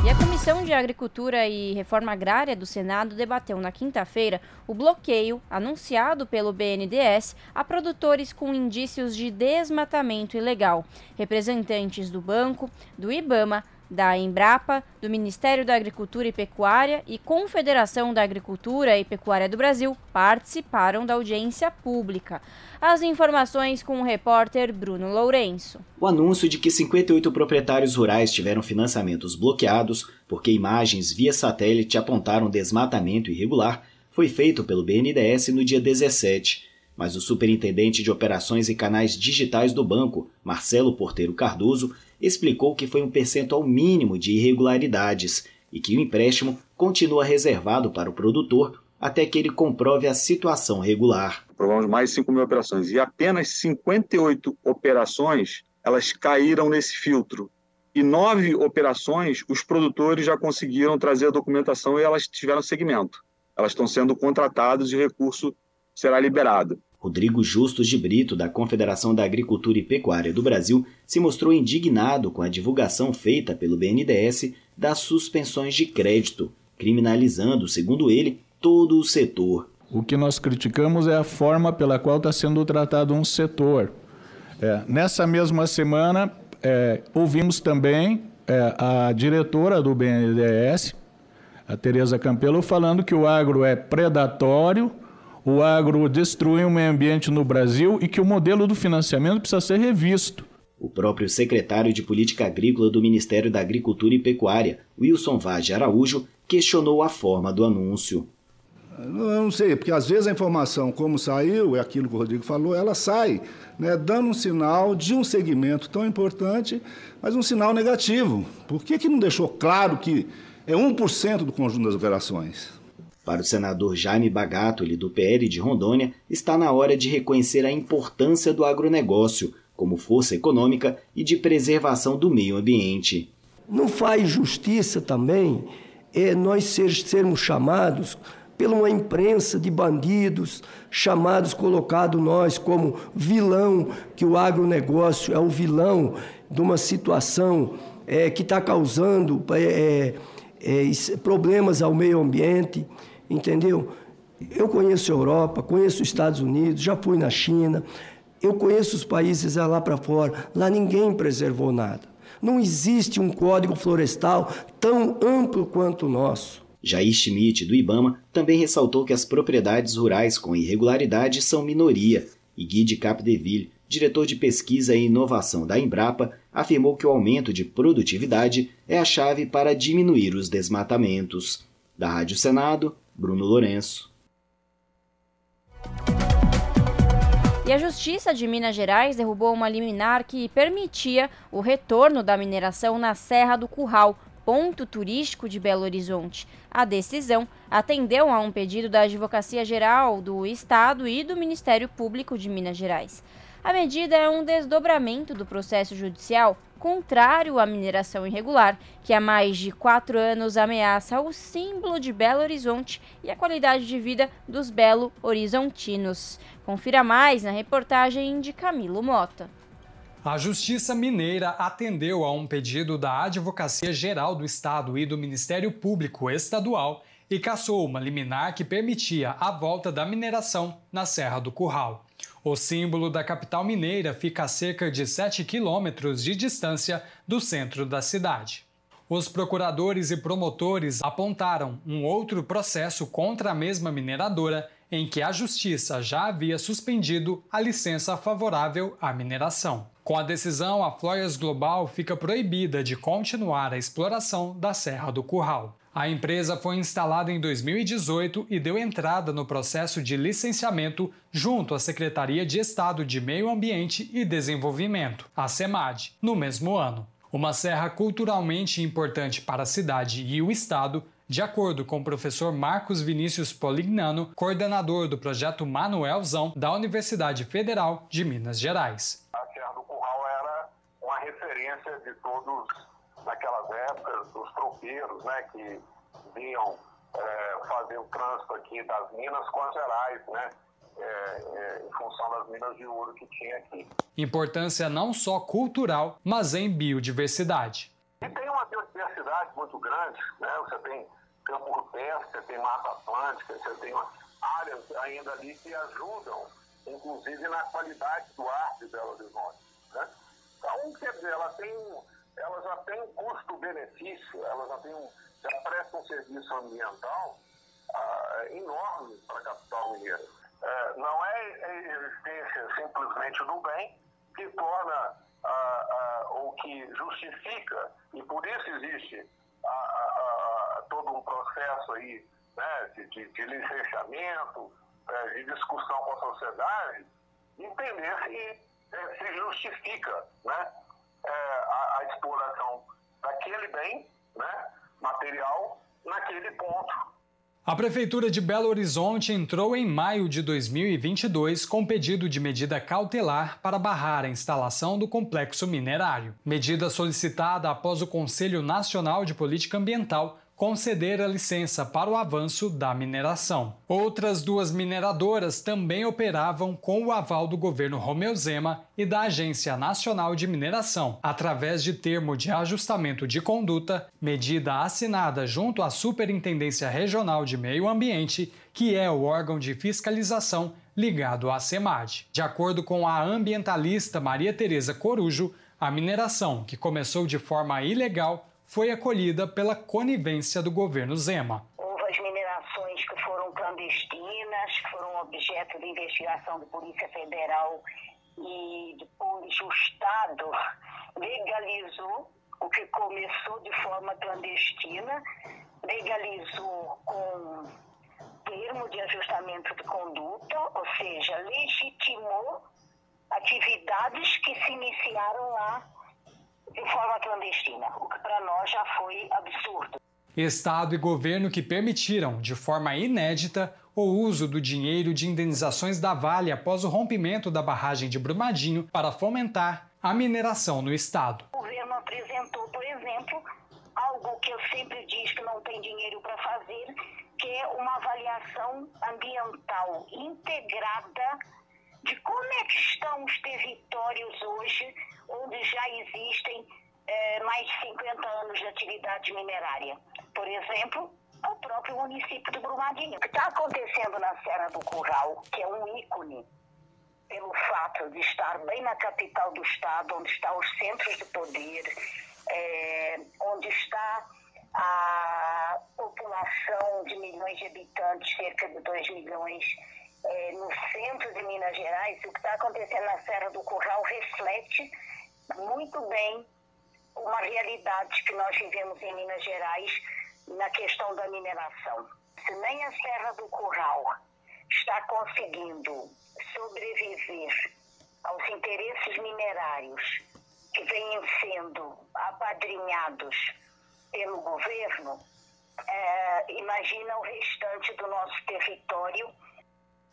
E a Comissão de Agricultura e Reforma Agrária do Senado debateu na quinta-feira o bloqueio anunciado pelo BNDES a produtores com indícios de desmatamento ilegal. Representantes do banco, do IBAMA, da Embrapa, do Ministério da Agricultura e Pecuária e Confederação da Agricultura e Pecuária do Brasil participaram da audiência pública. As informações com o repórter Bruno Lourenço. O anúncio de que 58 proprietários rurais tiveram financiamentos bloqueados porque imagens via satélite apontaram desmatamento irregular foi feito pelo BNDES no dia 17 mas o superintendente de operações e canais digitais do banco, Marcelo Porteiro Cardoso, explicou que foi um percentual mínimo de irregularidades e que o empréstimo continua reservado para o produtor até que ele comprove a situação regular. Provamos mais de 5 mil operações e apenas 58 operações elas caíram nesse filtro. E nove operações, os produtores já conseguiram trazer a documentação e elas tiveram segmento. Elas estão sendo contratadas e recurso será liberado. Rodrigo Justus de Brito, da Confederação da Agricultura e Pecuária do Brasil, se mostrou indignado com a divulgação feita pelo BNDES das suspensões de crédito, criminalizando, segundo ele, todo o setor. O que nós criticamos é a forma pela qual está sendo tratado um setor. É, nessa mesma semana, é, ouvimos também é, a diretora do BNDES, a Tereza Campelo, falando que o agro é predatório, o agro destrui o meio ambiente no Brasil e que o modelo do financiamento precisa ser revisto. O próprio secretário de Política Agrícola do Ministério da Agricultura e Pecuária, Wilson Vaz Araújo, questionou a forma do anúncio. Eu não sei, porque às vezes a informação, como saiu, é aquilo que o Rodrigo falou, ela sai né, dando um sinal de um segmento tão importante, mas um sinal negativo. Por que, que não deixou claro que é 1% do conjunto das operações? Para o senador Jaime Bagatoli, do PL de Rondônia, está na hora de reconhecer a importância do agronegócio como força econômica e de preservação do meio ambiente. Não faz justiça também é nós ser, sermos chamados pela uma imprensa de bandidos, chamados, colocados nós como vilão, que o agronegócio é o vilão de uma situação é, que está causando é, é, é problemas ao meio ambiente entendeu? Eu conheço a Europa, conheço os Estados Unidos, já fui na China, eu conheço os países lá para fora, lá ninguém preservou nada. Não existe um código florestal tão amplo quanto o nosso. Jair Schmidt, do Ibama, também ressaltou que as propriedades rurais com irregularidade são minoria, e Guy de Capdeville, diretor de pesquisa e inovação da Embrapa, afirmou que o aumento de produtividade é a chave para diminuir os desmatamentos. Da Rádio Senado, Bruno Lourenço. E a Justiça de Minas Gerais derrubou uma liminar que permitia o retorno da mineração na Serra do Curral, ponto turístico de Belo Horizonte. A decisão atendeu a um pedido da Advocacia Geral do Estado e do Ministério Público de Minas Gerais. A medida é um desdobramento do processo judicial contrário à mineração irregular, que há mais de quatro anos ameaça o símbolo de Belo Horizonte e a qualidade de vida dos belo-horizontinos. Confira mais na reportagem de Camilo Mota. A Justiça Mineira atendeu a um pedido da Advocacia Geral do Estado e do Ministério Público Estadual e cassou uma liminar que permitia a volta da mineração na Serra do Curral. O símbolo da capital mineira fica a cerca de 7 quilômetros de distância do centro da cidade. Os procuradores e promotores apontaram um outro processo contra a mesma mineradora em que a justiça já havia suspendido a licença favorável à mineração. Com a decisão, a Flores Global fica proibida de continuar a exploração da Serra do Curral. A empresa foi instalada em 2018 e deu entrada no processo de licenciamento junto à Secretaria de Estado de Meio Ambiente e Desenvolvimento, a SEMAD, no mesmo ano. Uma serra culturalmente importante para a cidade e o estado, de acordo com o professor Marcos Vinícius Polignano, coordenador do projeto Manuelzão da Universidade Federal de Minas Gerais. A Serra do Curral era uma referência de todos naquelas épocas, os tropeiros, né, que vinham é, fazer o trânsito aqui das minas com as gerais, né, é, é, em função das minas de ouro que tinha aqui. Importância não só cultural, mas em biodiversidade. E tem uma biodiversidade muito grande, né, você tem campo rupestre, você tem mata atlântica, você tem áreas ainda ali que ajudam, inclusive na qualidade do ar de Belo Horizonte. Né? Então, quer dizer, ela tem ela já tem um custo-benefício, ela já, tem um, já presta um serviço ambiental ah, enorme para a capital mineira. É, não é a existência simplesmente do bem que torna ah, ah, ou que justifica, e por isso existe todo um processo aí né, de, de, de licenciamento, é, de discussão com a sociedade, entender se é, se justifica né, é, a, a, exploração daquele bem né, material naquele ponto. A Prefeitura de Belo Horizonte entrou em maio de 2022 com pedido de medida cautelar para barrar a instalação do complexo minerário. Medida solicitada após o Conselho Nacional de Política Ambiental conceder a licença para o avanço da mineração. Outras duas mineradoras também operavam com o aval do governo Romeu Zema e da Agência Nacional de Mineração, através de termo de ajustamento de conduta, medida assinada junto à Superintendência Regional de Meio Ambiente, que é o órgão de fiscalização ligado à SEMAD. De acordo com a ambientalista Maria Tereza Corujo, a mineração, que começou de forma ilegal, foi acolhida pela conivência do governo Zema. Houve as minerações que foram clandestinas, que foram objeto de investigação da Polícia Federal e depois o Estado legalizou o que começou de forma clandestina, legalizou com termo de ajustamento de conduta, ou seja, legitimou atividades que se iniciaram lá de forma clandestina, o que para nós já foi absurdo. Estado e governo que permitiram, de forma inédita, o uso do dinheiro de indenizações da Vale após o rompimento da barragem de Brumadinho para fomentar a mineração no Estado. O governo apresentou, por exemplo, algo que eu sempre digo que não tem dinheiro para fazer, que é uma avaliação ambiental integrada de como é que estão os territórios hoje onde já existem é, mais de 50 anos de atividade minerária. Por exemplo, o próprio município de Brumadinho. O que está acontecendo na Serra do Curral, que é um ícone pelo fato de estar bem na capital do estado, onde estão os centros de poder, é, onde está a população de milhões de habitantes, cerca de 2 milhões, é, no centro de Minas Gerais, o que está acontecendo na Serra do Curral reflete muito bem uma realidade que nós vivemos em Minas Gerais na questão da mineração. Se nem a Serra do Curral está conseguindo sobreviver aos interesses minerários que vêm sendo apadrinhados pelo governo, é, imagina o restante do nosso território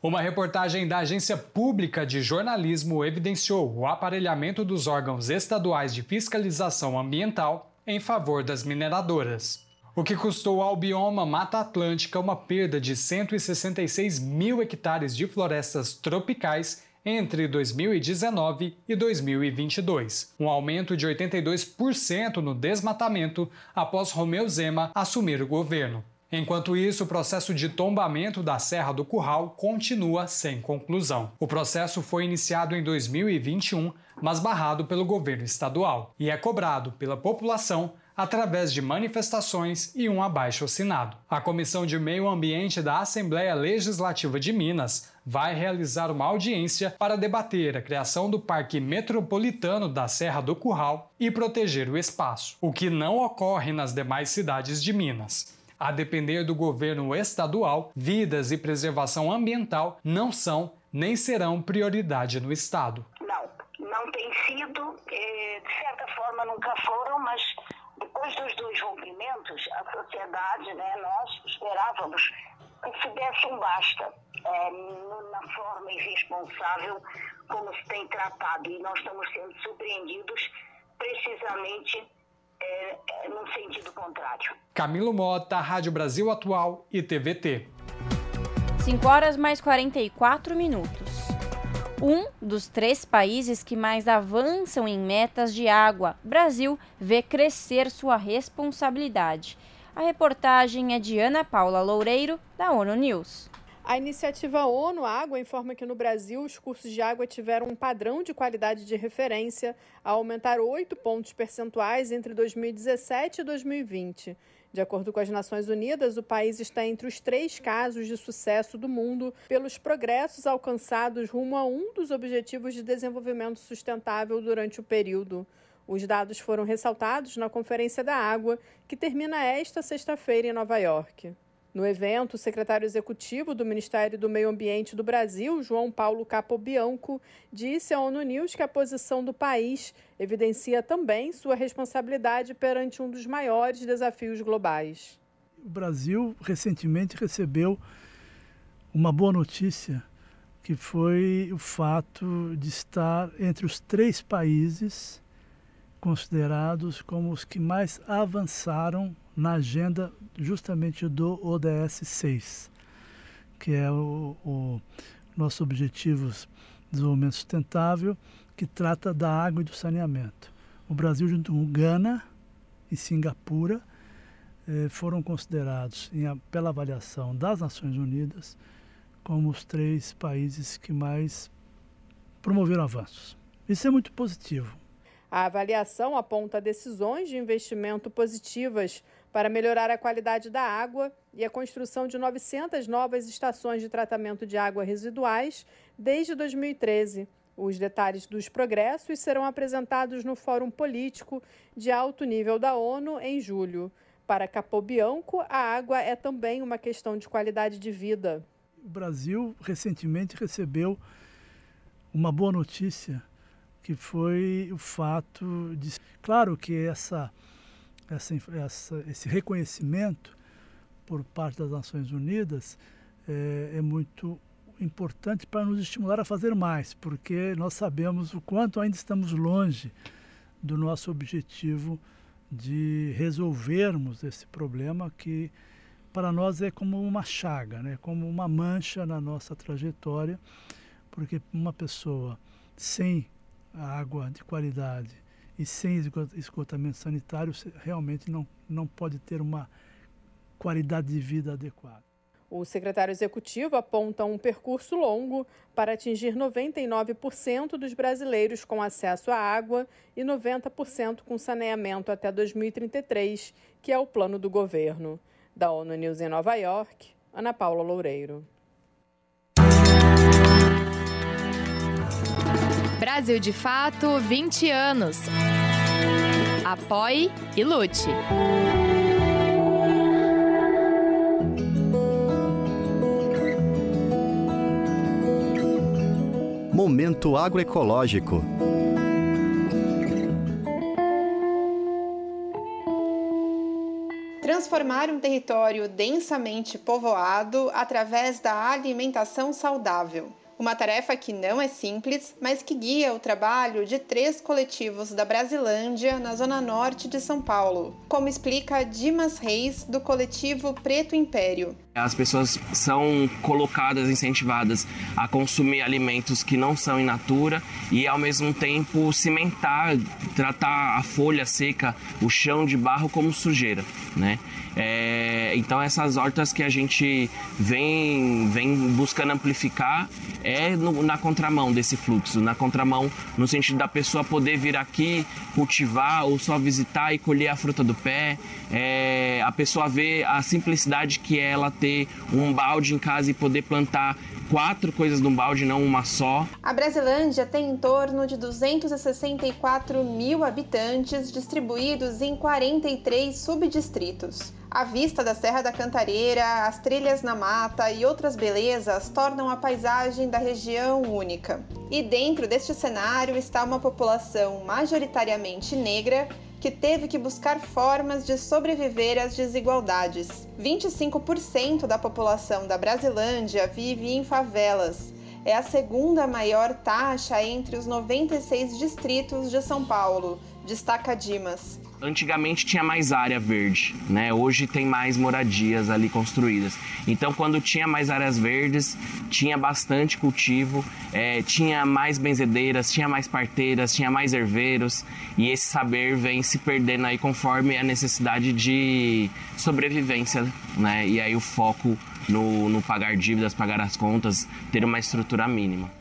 uma reportagem da Agência Pública de Jornalismo evidenciou o aparelhamento dos órgãos estaduais de fiscalização ambiental em favor das mineradoras. O que custou ao bioma Mata Atlântica uma perda de 166 mil hectares de florestas tropicais entre 2019 e 2022, um aumento de 82% no desmatamento após Romeu Zema assumir o governo. Enquanto isso, o processo de tombamento da Serra do Curral continua sem conclusão. O processo foi iniciado em 2021, mas barrado pelo governo estadual, e é cobrado pela população através de manifestações e um abaixo-assinado. A Comissão de Meio Ambiente da Assembleia Legislativa de Minas vai realizar uma audiência para debater a criação do Parque Metropolitano da Serra do Curral e proteger o espaço, o que não ocorre nas demais cidades de Minas. A depender do governo estadual, vidas e preservação ambiental não são nem serão prioridade no Estado. Não, não tem sido, eh, de certa forma nunca foram, mas depois dos dois rompimentos, a sociedade, né, nós esperávamos que se desse um basta é, na forma irresponsável como se tem tratado e nós estamos sendo surpreendidos precisamente é, é, no sentido contrário. Camilo Mota, Rádio Brasil Atual e TVT. 5 horas mais 44 minutos. Um dos três países que mais avançam em metas de água, Brasil, vê crescer sua responsabilidade. A reportagem é de Ana Paula Loureiro, da ONU News. A iniciativa ONU Água informa que no Brasil os cursos de água tiveram um padrão de qualidade de referência a aumentar 8 pontos percentuais entre 2017 e 2020. De acordo com as Nações Unidas, o país está entre os três casos de sucesso do mundo pelos progressos alcançados rumo a um dos Objetivos de Desenvolvimento Sustentável durante o período. Os dados foram ressaltados na Conferência da Água, que termina esta sexta-feira em Nova York. No evento, o secretário executivo do Ministério do Meio Ambiente do Brasil, João Paulo Capobianco, disse à ONU News que a posição do país evidencia também sua responsabilidade perante um dos maiores desafios globais. O Brasil recentemente recebeu uma boa notícia, que foi o fato de estar entre os três países considerados como os que mais avançaram na agenda justamente do ODS 6, que é o, o nosso Objetivos de Desenvolvimento Sustentável, que trata da água e do saneamento. O Brasil, junto com Gana e Singapura, eh, foram considerados, em, pela avaliação das Nações Unidas, como os três países que mais promoveram avanços. Isso é muito positivo. A avaliação aponta decisões de investimento positivas para melhorar a qualidade da água e a construção de 900 novas estações de tratamento de água residuais desde 2013. Os detalhes dos progressos serão apresentados no Fórum Político de Alto Nível da ONU em julho. Para Capobianco, a água é também uma questão de qualidade de vida. O Brasil recentemente recebeu uma boa notícia, que foi o fato de. Claro que essa essa, essa, esse reconhecimento por parte das Nações Unidas é, é muito importante para nos estimular a fazer mais, porque nós sabemos o quanto ainda estamos longe do nosso objetivo de resolvermos esse problema que para nós é como uma chaga, né? como uma mancha na nossa trajetória, porque uma pessoa sem água de qualidade e sem esgotamento sanitário realmente não, não pode ter uma qualidade de vida adequada. O secretário executivo aponta um percurso longo para atingir 99% dos brasileiros com acesso à água e 90% com saneamento até 2033, que é o plano do governo. Da ONU News em Nova York, Ana Paula Loureiro. Brasil de Fato 20 anos. Apoie e lute. Momento agroecológico. Transformar um território densamente povoado através da alimentação saudável. Uma tarefa que não é simples, mas que guia o trabalho de três coletivos da Brasilândia, na zona norte de São Paulo, como explica Dimas Reis, do coletivo Preto Império. As pessoas são colocadas, incentivadas a consumir alimentos que não são in natura e, ao mesmo tempo, cimentar, tratar a folha seca, o chão de barro como sujeira, né? É, então essas hortas que a gente vem, vem buscando amplificar é no, na contramão desse fluxo, na contramão no sentido da pessoa poder vir aqui cultivar ou só visitar e colher a fruta do pé, é, a pessoa ver a simplicidade que ela ter um balde em casa e poder plantar quatro coisas num balde, não uma só. A Brasilândia tem em torno de 264 mil habitantes distribuídos em 43 subdistritos. A vista da Serra da Cantareira, as trilhas na mata e outras belezas tornam a paisagem da região única. E dentro deste cenário está uma população majoritariamente negra que teve que buscar formas de sobreviver às desigualdades. 25% da população da Brasilândia vive em favelas. É a segunda maior taxa entre os 96 distritos de São Paulo, destaca Dimas. Antigamente tinha mais área verde, né? Hoje tem mais moradias ali construídas. Então, quando tinha mais áreas verdes, tinha bastante cultivo, é, tinha mais benzedeiras, tinha mais parteiras, tinha mais herveiros. E esse saber vem se perdendo aí conforme a necessidade de sobrevivência, né? E aí o foco no, no pagar dívidas, pagar as contas, ter uma estrutura mínima.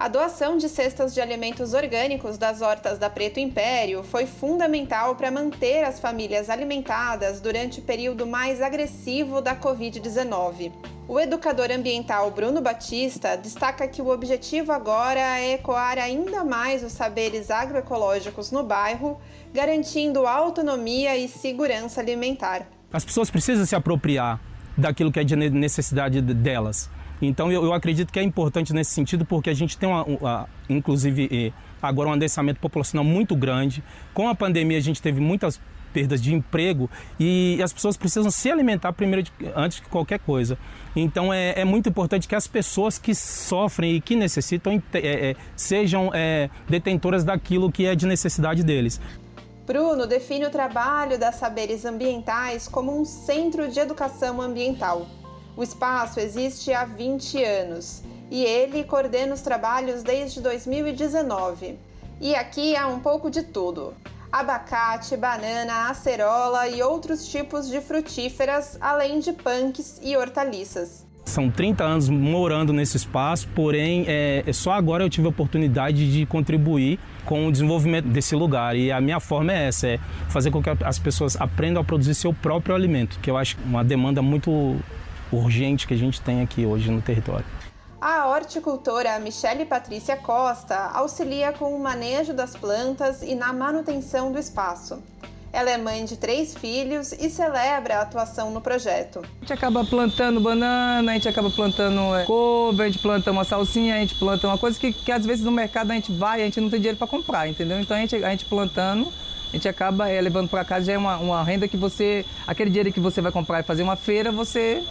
A doação de cestas de alimentos orgânicos das hortas da Preto Império foi fundamental para manter as famílias alimentadas durante o período mais agressivo da Covid-19. O educador ambiental Bruno Batista destaca que o objetivo agora é ecoar ainda mais os saberes agroecológicos no bairro, garantindo autonomia e segurança alimentar. As pessoas precisam se apropriar daquilo que é de necessidade delas. Então eu, eu acredito que é importante nesse sentido porque a gente tem, uma, uma, inclusive, agora um adensamento populacional muito grande. Com a pandemia a gente teve muitas perdas de emprego e as pessoas precisam se alimentar primeiro de, antes de qualquer coisa. Então é, é, muito importante que as pessoas que sofrem e que necessitam é, é, sejam é, detentoras daquilo que é de necessidade deles. Bruno define o trabalho das saberes ambientais como um centro de educação ambiental. O espaço existe há 20 anos e ele coordena os trabalhos desde 2019. E aqui há um pouco de tudo: abacate, banana, acerola e outros tipos de frutíferas, além de punks e hortaliças. São 30 anos morando nesse espaço, porém, é, é, só agora eu tive a oportunidade de contribuir com o desenvolvimento desse lugar. E a minha forma é essa: é fazer com que as pessoas aprendam a produzir seu próprio alimento, que eu acho uma demanda muito urgente que a gente tem aqui hoje no território. A horticultora Michele Patrícia Costa auxilia com o manejo das plantas e na manutenção do espaço. Ela é mãe de três filhos e celebra a atuação no projeto. A gente acaba plantando banana, a gente acaba plantando é, couve, a gente planta uma salsinha, a gente planta uma coisa que, que às vezes no mercado a gente vai e a gente não tem dinheiro para comprar, entendeu? Então a gente, a gente plantando, a gente acaba é, levando para casa já é uma, uma renda que você, aquele dinheiro que você vai comprar e fazer uma feira, você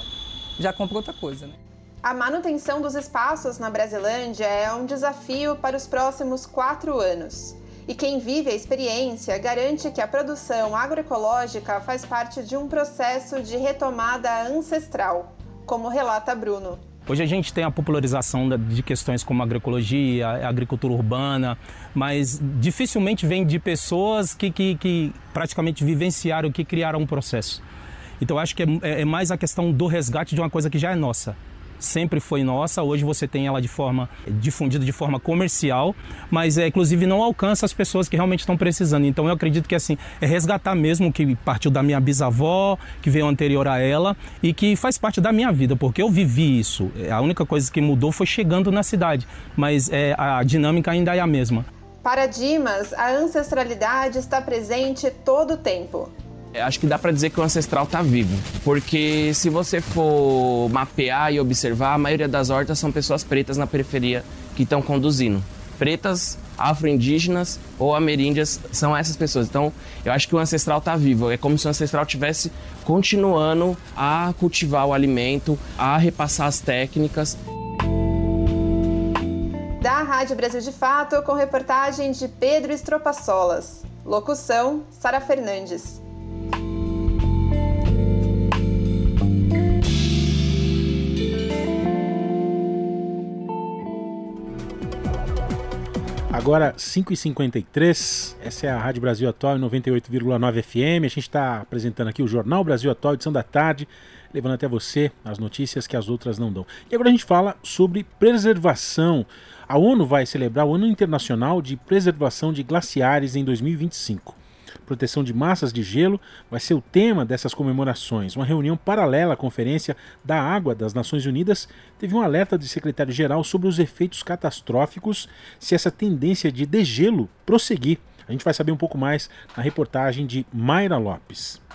já compra outra coisa, né? A manutenção dos espaços na Brasilândia é um desafio para os próximos quatro anos. E quem vive a experiência garante que a produção agroecológica faz parte de um processo de retomada ancestral, como relata Bruno. Hoje a gente tem a popularização de questões como agroecologia, agricultura urbana, mas dificilmente vem de pessoas que, que, que praticamente vivenciaram, que criaram um processo. Então acho que é, é, é mais a questão do resgate de uma coisa que já é nossa sempre foi nossa, hoje você tem ela de forma difundida de forma comercial, mas é inclusive não alcança as pessoas que realmente estão precisando. Então eu acredito que assim, é resgatar mesmo que partiu da minha bisavó, que veio anterior a ela e que faz parte da minha vida, porque eu vivi isso. A única coisa que mudou foi chegando na cidade, mas é, a dinâmica ainda é a mesma. Para Dimas, a ancestralidade está presente todo o tempo. É, acho que dá para dizer que o ancestral está vivo, porque se você for mapear e observar, a maioria das hortas são pessoas pretas na periferia que estão conduzindo. Pretas, afro-indígenas ou ameríndias são essas pessoas. Então, eu acho que o ancestral está vivo. É como se o ancestral tivesse continuando a cultivar o alimento, a repassar as técnicas. Da Rádio Brasil de Fato, com reportagem de Pedro Estropaçolas. Locução: Sara Fernandes. Agora, 5h53, essa é a Rádio Brasil Atual em 98,9 FM. A gente está apresentando aqui o Jornal Brasil Atual, edição da tarde, levando até você as notícias que as outras não dão. E agora a gente fala sobre preservação. A ONU vai celebrar o Ano Internacional de Preservação de Glaciares em 2025 proteção de massas de gelo vai ser o tema dessas comemorações. Uma reunião paralela à Conferência da Água das Nações Unidas teve um alerta do secretário-geral sobre os efeitos catastróficos se essa tendência de degelo prosseguir. A gente vai saber um pouco mais na reportagem de Mayra Lopes.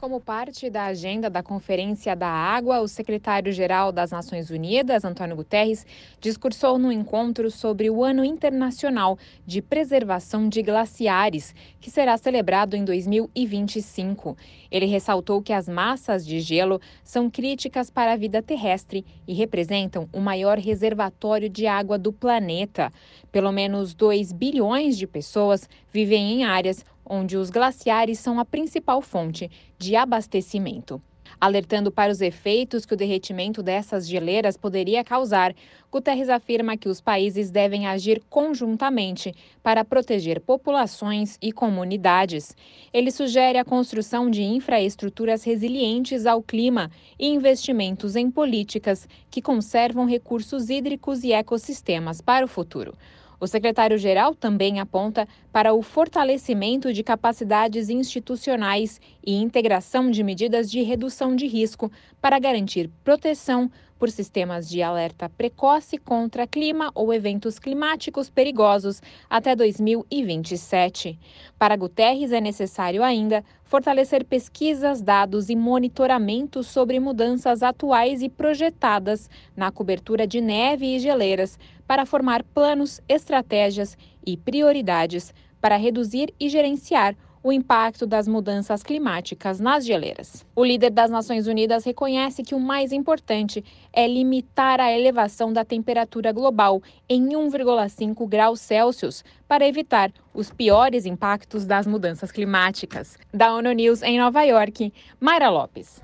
Como parte da agenda da Conferência da Água, o secretário-geral das Nações Unidas, Antônio Guterres, discursou no encontro sobre o Ano Internacional de Preservação de Glaciares, que será celebrado em 2025. Ele ressaltou que as massas de gelo são críticas para a vida terrestre e representam o maior reservatório de água do planeta. Pelo menos 2 bilhões de pessoas vivem em áreas onde os glaciares são a principal fonte de abastecimento. Alertando para os efeitos que o derretimento dessas geleiras poderia causar, Guterres afirma que os países devem agir conjuntamente para proteger populações e comunidades. Ele sugere a construção de infraestruturas resilientes ao clima e investimentos em políticas que conservam recursos hídricos e ecossistemas para o futuro. O secretário-geral também aponta para o fortalecimento de capacidades institucionais e integração de medidas de redução de risco para garantir proteção por sistemas de alerta precoce contra clima ou eventos climáticos perigosos até 2027. Para Guterres, é necessário ainda fortalecer pesquisas, dados e monitoramento sobre mudanças atuais e projetadas na cobertura de neve e geleiras para formar planos, estratégias e prioridades para reduzir e gerenciar o impacto das mudanças climáticas nas geleiras. O líder das Nações Unidas reconhece que o mais importante é limitar a elevação da temperatura global em 1,5 graus Celsius para evitar os piores impactos das mudanças climáticas. Da ONU News em Nova York, Mayra Lopes.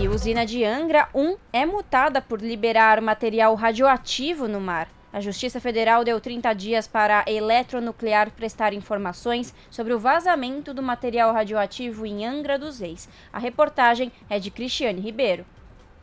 E usina de Angra 1 é multada por liberar material radioativo no mar. A Justiça Federal deu 30 dias para a Eletronuclear prestar informações sobre o vazamento do material radioativo em Angra dos Reis. A reportagem é de Cristiane Ribeiro.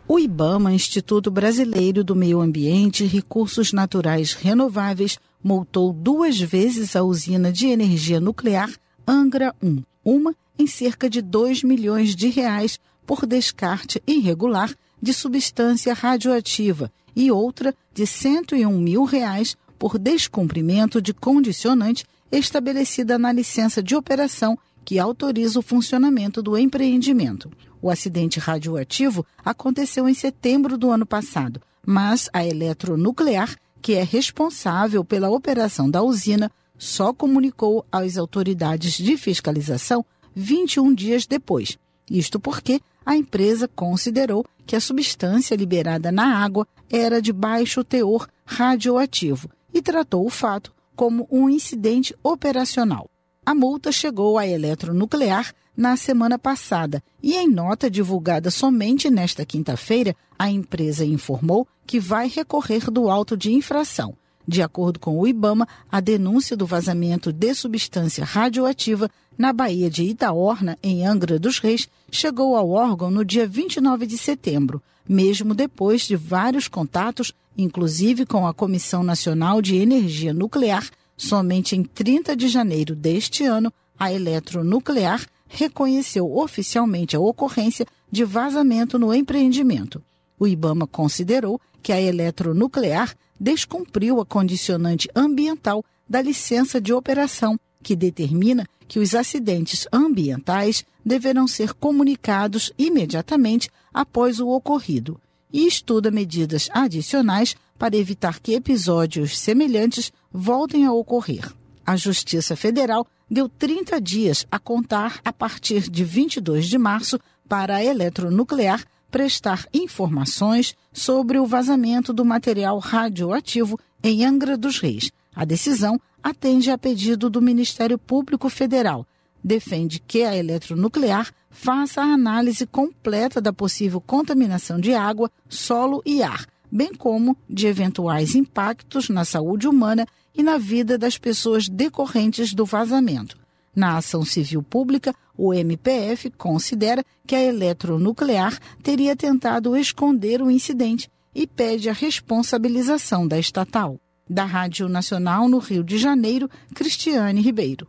O IBAMA, Instituto Brasileiro do Meio Ambiente e Recursos Naturais Renováveis, multou duas vezes a usina de energia nuclear Angra 1, uma em cerca de 2 milhões de reais por descarte irregular de substância radioativa e outra de 101 mil reais por descumprimento de condicionante estabelecida na licença de operação que autoriza o funcionamento do empreendimento. O acidente radioativo aconteceu em setembro do ano passado, mas a Eletronuclear, que é responsável pela operação da usina, só comunicou às autoridades de fiscalização 21 dias depois. Isto porque a empresa considerou que a substância liberada na água era de baixo teor radioativo e tratou o fato como um incidente operacional. A multa chegou à Eletronuclear na semana passada e, em nota divulgada somente nesta quinta-feira, a empresa informou que vai recorrer do auto de infração. De acordo com o IBAMA, a denúncia do vazamento de substância radioativa na Baía de Itaorna, em Angra dos Reis, chegou ao órgão no dia 29 de setembro, mesmo depois de vários contatos, inclusive com a Comissão Nacional de Energia Nuclear. Somente em 30 de janeiro deste ano, a Eletronuclear reconheceu oficialmente a ocorrência de vazamento no empreendimento. O IBAMA considerou que a Eletronuclear descumpriu a condicionante ambiental da licença de operação, que determina que os acidentes ambientais deverão ser comunicados imediatamente após o ocorrido e estuda medidas adicionais para evitar que episódios semelhantes voltem a ocorrer. A Justiça Federal deu 30 dias a contar a partir de 22 de março para a eletronuclear prestar informações sobre o vazamento do material radioativo em Angra dos Reis. A decisão atende a pedido do Ministério Público Federal. Defende que a eletronuclear faça a análise completa da possível contaminação de água, solo e ar, bem como de eventuais impactos na saúde humana e na vida das pessoas decorrentes do vazamento. Na ação civil pública, o MPF considera que a eletronuclear teria tentado esconder o incidente e pede a responsabilização da estatal. Da Rádio Nacional no Rio de Janeiro, Cristiane Ribeiro.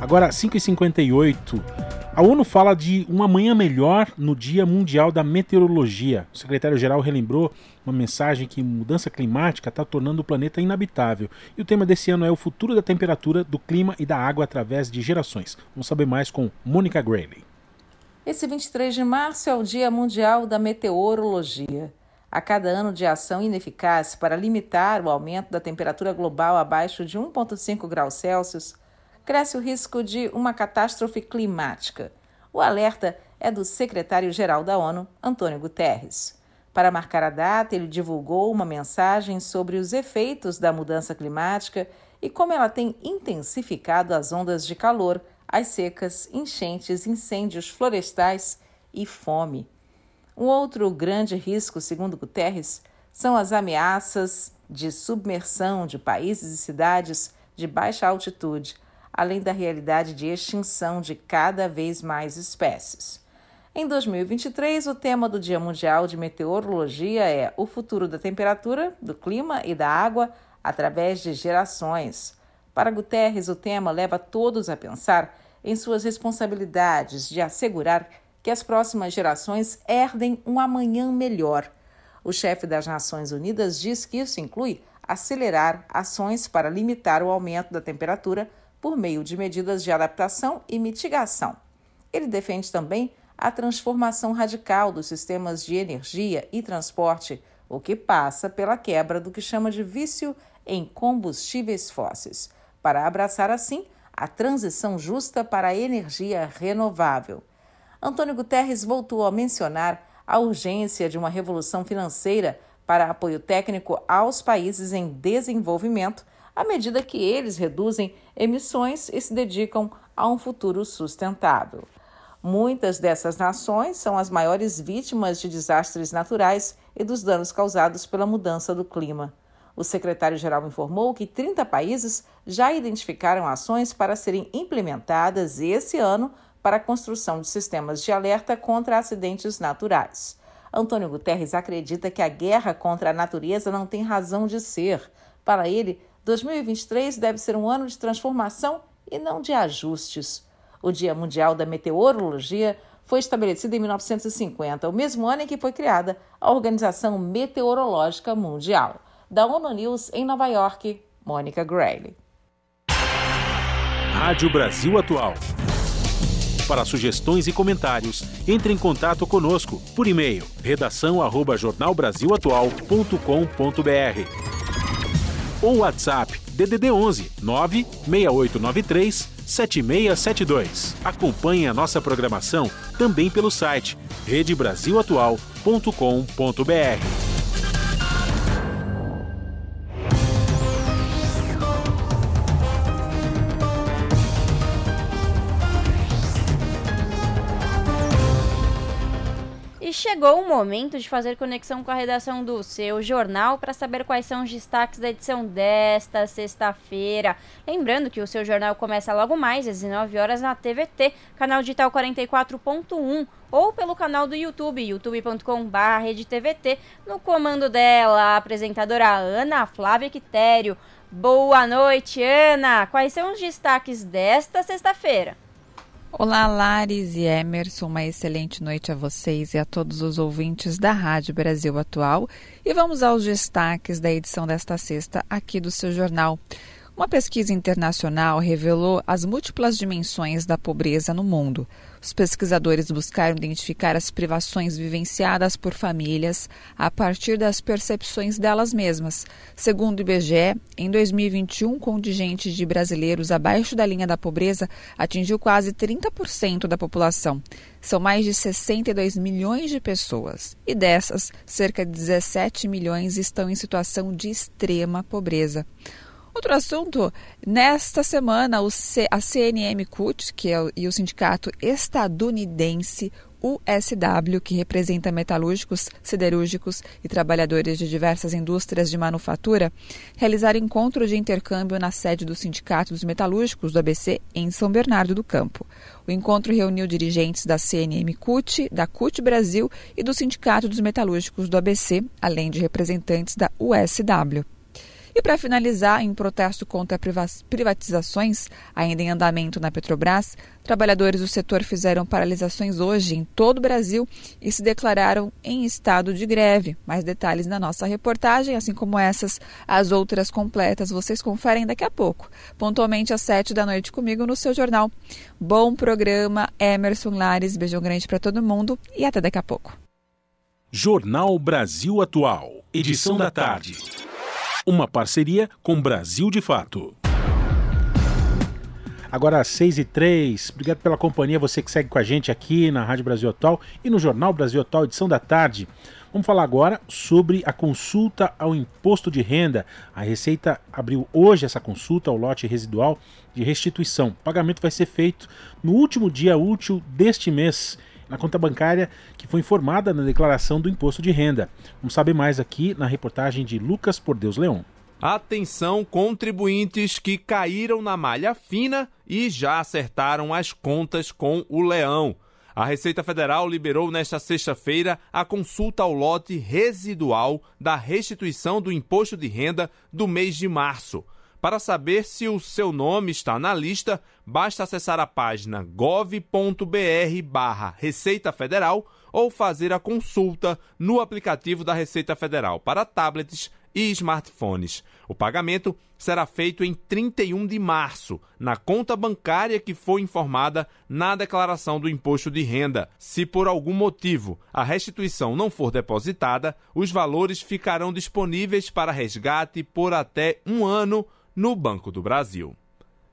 Agora, 5h58. A ONU fala de uma manhã melhor no Dia Mundial da Meteorologia. O secretário-geral relembrou uma mensagem que mudança climática está tornando o planeta inabitável. E o tema desse ano é o futuro da temperatura, do clima e da água através de gerações. Vamos saber mais com Mônica Grayley. Esse 23 de março é o Dia Mundial da Meteorologia. A cada ano de ação ineficaz para limitar o aumento da temperatura global abaixo de 1,5 graus Celsius, cresce o risco de uma catástrofe climática. O alerta é do secretário-geral da ONU, Antônio Guterres. Para marcar a data, ele divulgou uma mensagem sobre os efeitos da mudança climática e como ela tem intensificado as ondas de calor as secas, enchentes, incêndios florestais e fome. Um outro grande risco, segundo Guterres, são as ameaças de submersão de países e cidades de baixa altitude, além da realidade de extinção de cada vez mais espécies. Em 2023, o tema do Dia Mundial de Meteorologia é o futuro da temperatura, do clima e da água através de gerações. Para Guterres, o tema leva todos a pensar em suas responsabilidades de assegurar que as próximas gerações herdem um amanhã melhor. O chefe das Nações Unidas diz que isso inclui acelerar ações para limitar o aumento da temperatura por meio de medidas de adaptação e mitigação. Ele defende também a transformação radical dos sistemas de energia e transporte, o que passa pela quebra do que chama de vício em combustíveis fósseis, para abraçar assim a transição justa para a energia renovável. Antônio Guterres voltou a mencionar a urgência de uma revolução financeira para apoio técnico aos países em desenvolvimento, à medida que eles reduzem emissões e se dedicam a um futuro sustentável. Muitas dessas nações são as maiores vítimas de desastres naturais e dos danos causados pela mudança do clima. O secretário-geral informou que 30 países já identificaram ações para serem implementadas esse ano para a construção de sistemas de alerta contra acidentes naturais. Antônio Guterres acredita que a guerra contra a natureza não tem razão de ser. Para ele, 2023 deve ser um ano de transformação e não de ajustes. O Dia Mundial da Meteorologia foi estabelecido em 1950, o mesmo ano em que foi criada a Organização Meteorológica Mundial. Da ONU News em Nova York, Mônica Grayle. Rádio Brasil Atual. Para sugestões e comentários, entre em contato conosco por e-mail redação@jornalbrasilatual.com.br ou WhatsApp DDD 11 96893 7672. Acompanhe a nossa programação também pelo site redebrasilatual.com.br. chegou o momento de fazer conexão com a redação do seu jornal para saber quais são os destaques da edição desta sexta-feira. Lembrando que o seu jornal começa logo mais às 19 horas na TVT, canal digital 44.1 ou pelo canal do YouTube, youtube.com/redtvt, no comando dela, a apresentadora Ana Flávia Quitério. Boa noite, Ana. Quais são os destaques desta sexta-feira? Olá, Lares e Emerson, uma excelente noite a vocês e a todos os ouvintes da Rádio Brasil Atual. E vamos aos destaques da edição desta sexta aqui do seu jornal. Uma pesquisa internacional revelou as múltiplas dimensões da pobreza no mundo. Os pesquisadores buscaram identificar as privações vivenciadas por famílias a partir das percepções delas mesmas. Segundo o IBGE, em 2021, o contingente de brasileiros abaixo da linha da pobreza atingiu quase 30% da população. São mais de 62 milhões de pessoas, e dessas, cerca de 17 milhões estão em situação de extrema pobreza. Outro assunto, nesta semana a CNM CUT, que é o, e o sindicato estadunidense USW, que representa metalúrgicos, siderúrgicos e trabalhadores de diversas indústrias de manufatura, realizaram encontro de intercâmbio na sede do Sindicato dos Metalúrgicos do ABC em São Bernardo do Campo. O encontro reuniu dirigentes da CNM CUT, da CUT Brasil e do Sindicato dos Metalúrgicos do ABC, além de representantes da USW. E para finalizar, em protesto contra privatizações, ainda em andamento na Petrobras, trabalhadores do setor fizeram paralisações hoje em todo o Brasil e se declararam em estado de greve. Mais detalhes na nossa reportagem, assim como essas, as outras completas, vocês conferem daqui a pouco, pontualmente às sete da noite comigo no seu jornal. Bom programa, Emerson Lares, beijão grande para todo mundo e até daqui a pouco. Jornal Brasil Atual, edição da tarde uma parceria com Brasil de Fato. Agora às 6 e 3 obrigado pela companhia, você que segue com a gente aqui na Rádio Brasil Atual e no Jornal Brasil Atual, edição da tarde. Vamos falar agora sobre a consulta ao imposto de renda. A Receita abriu hoje essa consulta ao lote residual de restituição. O pagamento vai ser feito no último dia útil deste mês, na conta bancária que foi informada na declaração do imposto de renda. Vamos saber mais aqui na reportagem de Lucas Por Deus Leão. Atenção, contribuintes que caíram na malha fina e já acertaram as contas com o leão. A Receita Federal liberou nesta sexta-feira a consulta ao lote residual da restituição do imposto de renda do mês de março. Para saber se o seu nome está na lista, basta acessar a página gov.br/barra Receita Federal ou fazer a consulta no aplicativo da Receita Federal para tablets e smartphones. O pagamento será feito em 31 de março, na conta bancária que foi informada na declaração do imposto de renda. Se por algum motivo a restituição não for depositada, os valores ficarão disponíveis para resgate por até um ano no Banco do Brasil.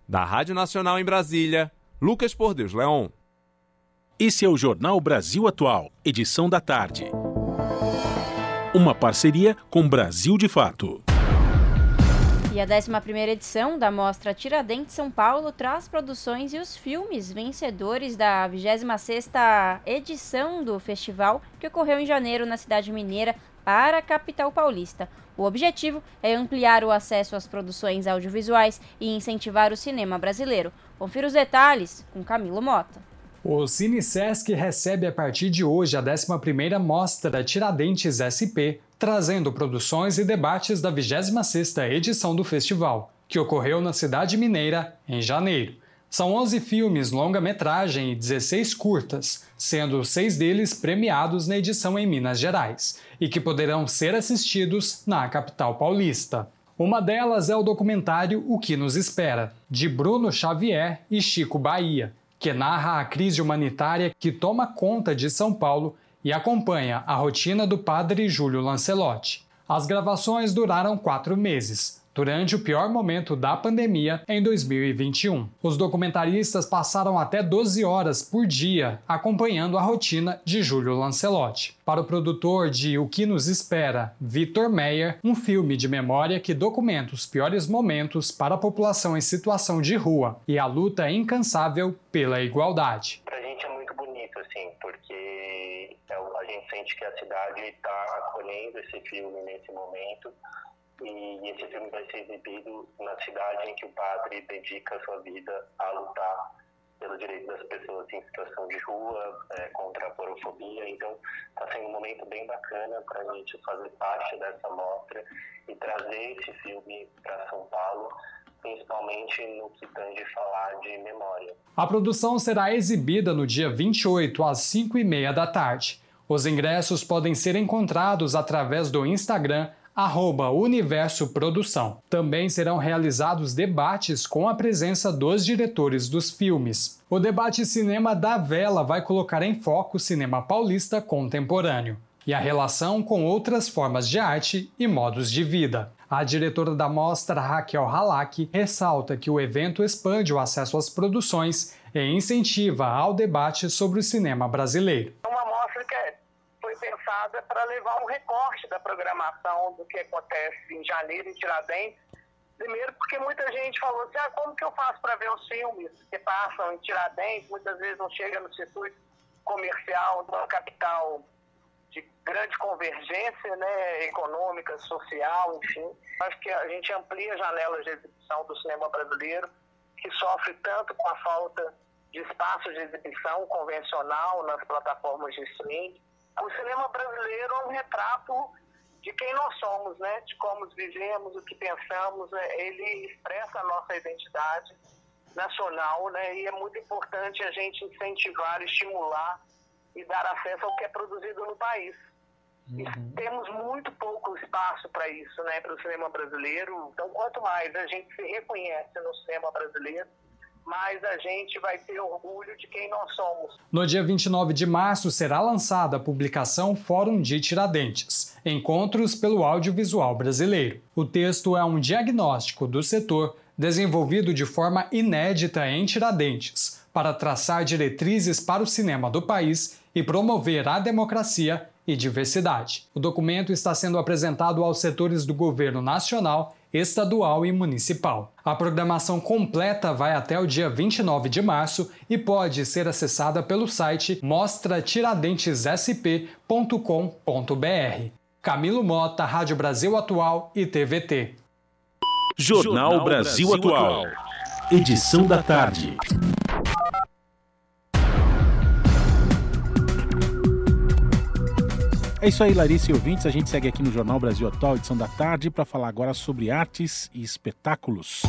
Da Rádio Nacional em Brasília, Lucas Por Deus Leon. Esse é o Jornal Brasil Atual, edição da tarde. Uma parceria com Brasil de Fato. E a 11ª edição da Mostra Tiradentes São Paulo traz produções e os filmes vencedores da 26ª edição do festival, que ocorreu em janeiro na cidade mineira para a capital paulista. O objetivo é ampliar o acesso às produções audiovisuais e incentivar o cinema brasileiro. Confira os detalhes com Camilo Mota. O Cine Sesc recebe a partir de hoje a 11ª Mostra Tiradentes SP, trazendo produções e debates da 26ª edição do festival, que ocorreu na cidade mineira em janeiro. São 11 filmes longa-metragem e 16 curtas, sendo seis deles premiados na edição em Minas Gerais, e que poderão ser assistidos na capital paulista. Uma delas é o documentário O que nos espera, de Bruno Xavier e Chico Bahia, que narra a crise humanitária que toma conta de São Paulo e acompanha a rotina do padre Júlio Lancelotti. As gravações duraram quatro meses, durante o pior momento da pandemia em 2021. Os documentaristas passaram até 12 horas por dia acompanhando a rotina de Júlio Lancelotti. Para o produtor de O que nos espera, Vitor Meyer, um filme de memória que documenta os piores momentos para a população em situação de rua e a luta incansável pela igualdade. Pra gente é muito bonito, assim, porque é a gente sente que a cidade está acolhendo esse filme nesse momento e esse filme vai ser exibido na cidade em que o padre dedica sua vida a lutar pelo direito das pessoas em situação de rua, é, contra a porofobia. Então, está sendo um momento bem bacana para a gente fazer parte dessa mostra e trazer esse filme para São Paulo, principalmente no que tange falar de memória. A produção será exibida no dia 28 às 5 e meia da tarde. Os ingressos podem ser encontrados através do Instagram arroba Universo Produção. Também serão realizados debates com a presença dos diretores dos filmes. O debate Cinema da Vela vai colocar em foco o cinema paulista contemporâneo e a relação com outras formas de arte e modos de vida. A diretora da mostra, Raquel Halak, ressalta que o evento expande o acesso às produções e incentiva ao debate sobre o cinema brasileiro. Uma mostra que é para levar um recorte da programação do que acontece em janeiro em Tiradentes. Primeiro, porque muita gente falou assim: ah, como que eu faço para ver os filmes que passam em Tiradentes? Muitas vezes não chega no circuito comercial de uma capital de grande convergência né, econômica, social, enfim. Acho que a gente amplia janelas de exibição do cinema brasileiro, que sofre tanto com a falta de espaços de exibição convencional nas plataformas de streaming o cinema brasileiro é um retrato de quem nós somos, né? De como vivemos, o que pensamos. Né? Ele expressa a nossa identidade nacional, né? E é muito importante a gente incentivar, estimular e dar acesso ao que é produzido no país. Uhum. temos muito pouco espaço para isso, né? Para o cinema brasileiro. Então, quanto mais a gente se reconhece no cinema brasileiro, mais a gente vai ter orgulho de quem nós somos. No dia 29 de março será lançada a publicação Fórum de Tiradentes Encontros pelo Audiovisual Brasileiro. O texto é um diagnóstico do setor desenvolvido de forma inédita em Tiradentes para traçar diretrizes para o cinema do país e promover a democracia e diversidade. O documento está sendo apresentado aos setores do governo nacional, estadual e municipal. A programação completa vai até o dia 29 de março e pode ser acessada pelo site mostratiradentessp.com.br. Camilo Mota, Rádio Brasil Atual e TVT. Jornal Brasil Atual. Edição da tarde. É isso aí, Larissa e ouvintes. A gente segue aqui no Jornal Brasil Atual, edição da tarde, para falar agora sobre artes e espetáculos.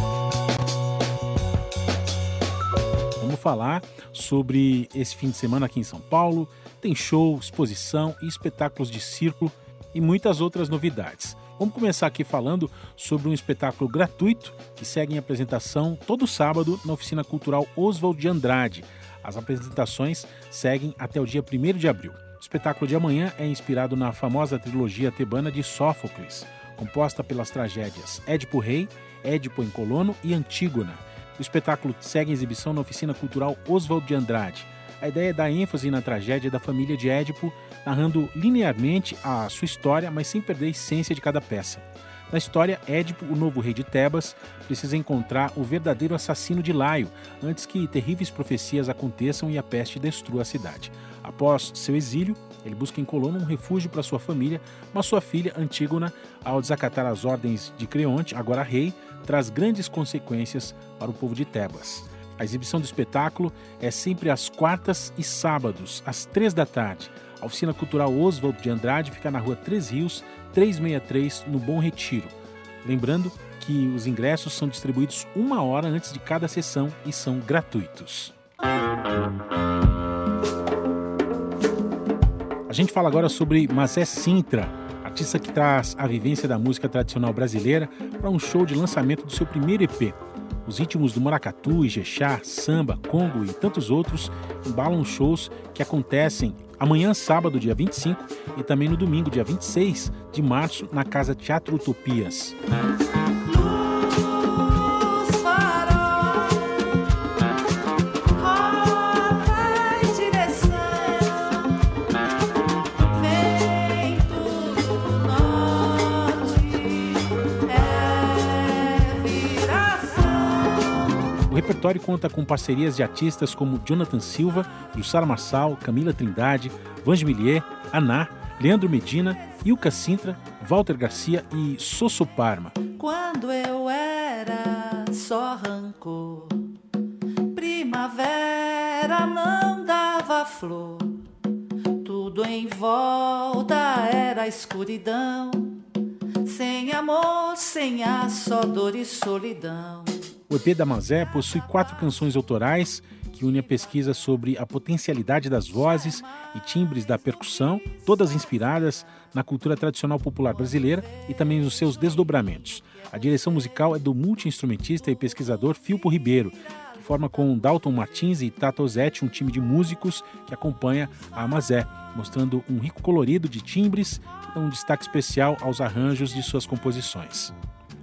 Vamos falar sobre esse fim de semana aqui em São Paulo. Tem show, exposição e espetáculos de circo e muitas outras novidades. Vamos começar aqui falando sobre um espetáculo gratuito que segue em apresentação todo sábado na Oficina Cultural Oswald de Andrade. As apresentações seguem até o dia 1 de abril. Espetáculo de amanhã é inspirado na famosa trilogia tebana de Sófocles, composta pelas tragédias Édipo Rei, Édipo em Colono e Antígona. O espetáculo segue exibição na Oficina Cultural Oswald de Andrade. A ideia é dar ênfase na tragédia da família de Édipo, narrando linearmente a sua história, mas sem perder a essência de cada peça. Na história, Édipo, o novo rei de Tebas, precisa encontrar o verdadeiro assassino de Laio antes que terríveis profecias aconteçam e a peste destrua a cidade. Após seu exílio, ele busca em Colono um refúgio para sua família, mas sua filha, Antígona, ao desacatar as ordens de Creonte, agora rei, traz grandes consequências para o povo de Tebas. A exibição do espetáculo é sempre às quartas e sábados, às três da tarde. A Oficina Cultural Oswald de Andrade fica na rua Três Rios, 363, no Bom Retiro. Lembrando que os ingressos são distribuídos uma hora antes de cada sessão e são gratuitos. A gente fala agora sobre Mazé Sintra, artista que traz a vivência da música tradicional brasileira para um show de lançamento do seu primeiro EP. Os ritmos do maracatu, ijexá, samba, congo e tantos outros embalam shows que acontecem amanhã, sábado, dia 25, e também no domingo, dia 26 de março, na Casa Teatro Utopias. Repertório conta com parcerias de artistas como Jonathan Silva, Jussara Marçal, Camila Trindade, Vange Millier, Aná, Leandro Medina, Ilka Sintra, Walter Garcia e Sosso Parma. Quando eu era só rancor, primavera não dava flor, tudo em volta era escuridão, sem amor, sem ar, só dor e solidão. O EP da Mazé possui quatro canções autorais que unem a pesquisa sobre a potencialidade das vozes e timbres da percussão, todas inspiradas na cultura tradicional popular brasileira e também nos seus desdobramentos. A direção musical é do multiinstrumentista e pesquisador Filpo Ribeiro, que forma com Dalton Martins e Tato Zetti um time de músicos que acompanha a Amazé, mostrando um rico colorido de timbres que dão um destaque especial aos arranjos de suas composições.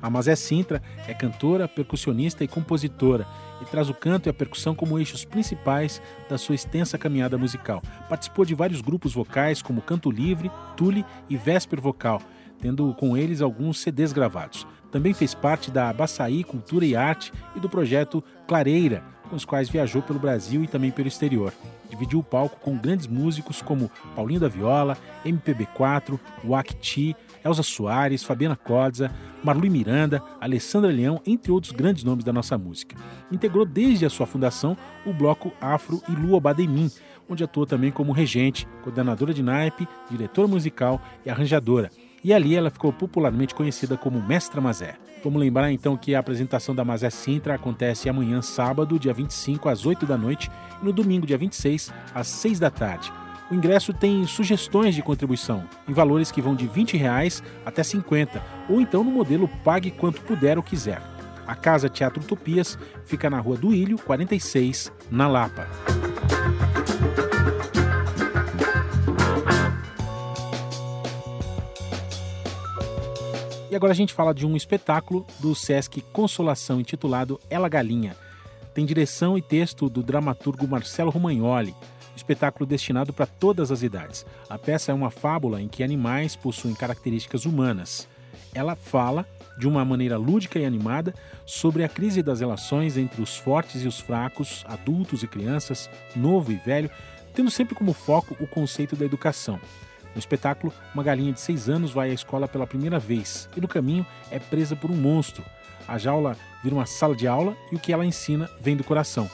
A Mazé Sintra é cantora, percussionista e compositora e traz o canto e a percussão como eixos principais da sua extensa caminhada musical. Participou de vários grupos vocais como Canto Livre, Tule e Vésper Vocal, tendo com eles alguns CDs gravados. Também fez parte da Baçaí Cultura e Arte e do projeto Clareira, com os quais viajou pelo Brasil e também pelo exterior. Dividiu o palco com grandes músicos como Paulinho da Viola, MPB4, Wakti, Elza Soares, Fabiana Codza, Marlui Miranda, Alessandra Leão, entre outros grandes nomes da nossa música. Integrou desde a sua fundação o bloco Afro e Lua Bademim, onde atuou também como regente, coordenadora de naipe, diretora musical e arranjadora. E ali ela ficou popularmente conhecida como Mestra Mazé. Vamos lembrar então que a apresentação da Mazé Sintra acontece amanhã, sábado, dia 25, às 8 da noite, e no domingo, dia 26, às 6 da tarde. O ingresso tem sugestões de contribuição, em valores que vão de 20 reais até 50, ou então no modelo Pague Quanto Puder ou Quiser. A Casa Teatro Utopias fica na Rua do Ilho, 46, na Lapa. E agora a gente fala de um espetáculo do Sesc Consolação intitulado Ela Galinha. Tem direção e texto do dramaturgo Marcelo Romagnoli. Espetáculo destinado para todas as idades. A peça é uma fábula em que animais possuem características humanas. Ela fala, de uma maneira lúdica e animada, sobre a crise das relações entre os fortes e os fracos, adultos e crianças, novo e velho, tendo sempre como foco o conceito da educação. No espetáculo, uma galinha de seis anos vai à escola pela primeira vez e no caminho é presa por um monstro. A jaula vira uma sala de aula e o que ela ensina vem do coração.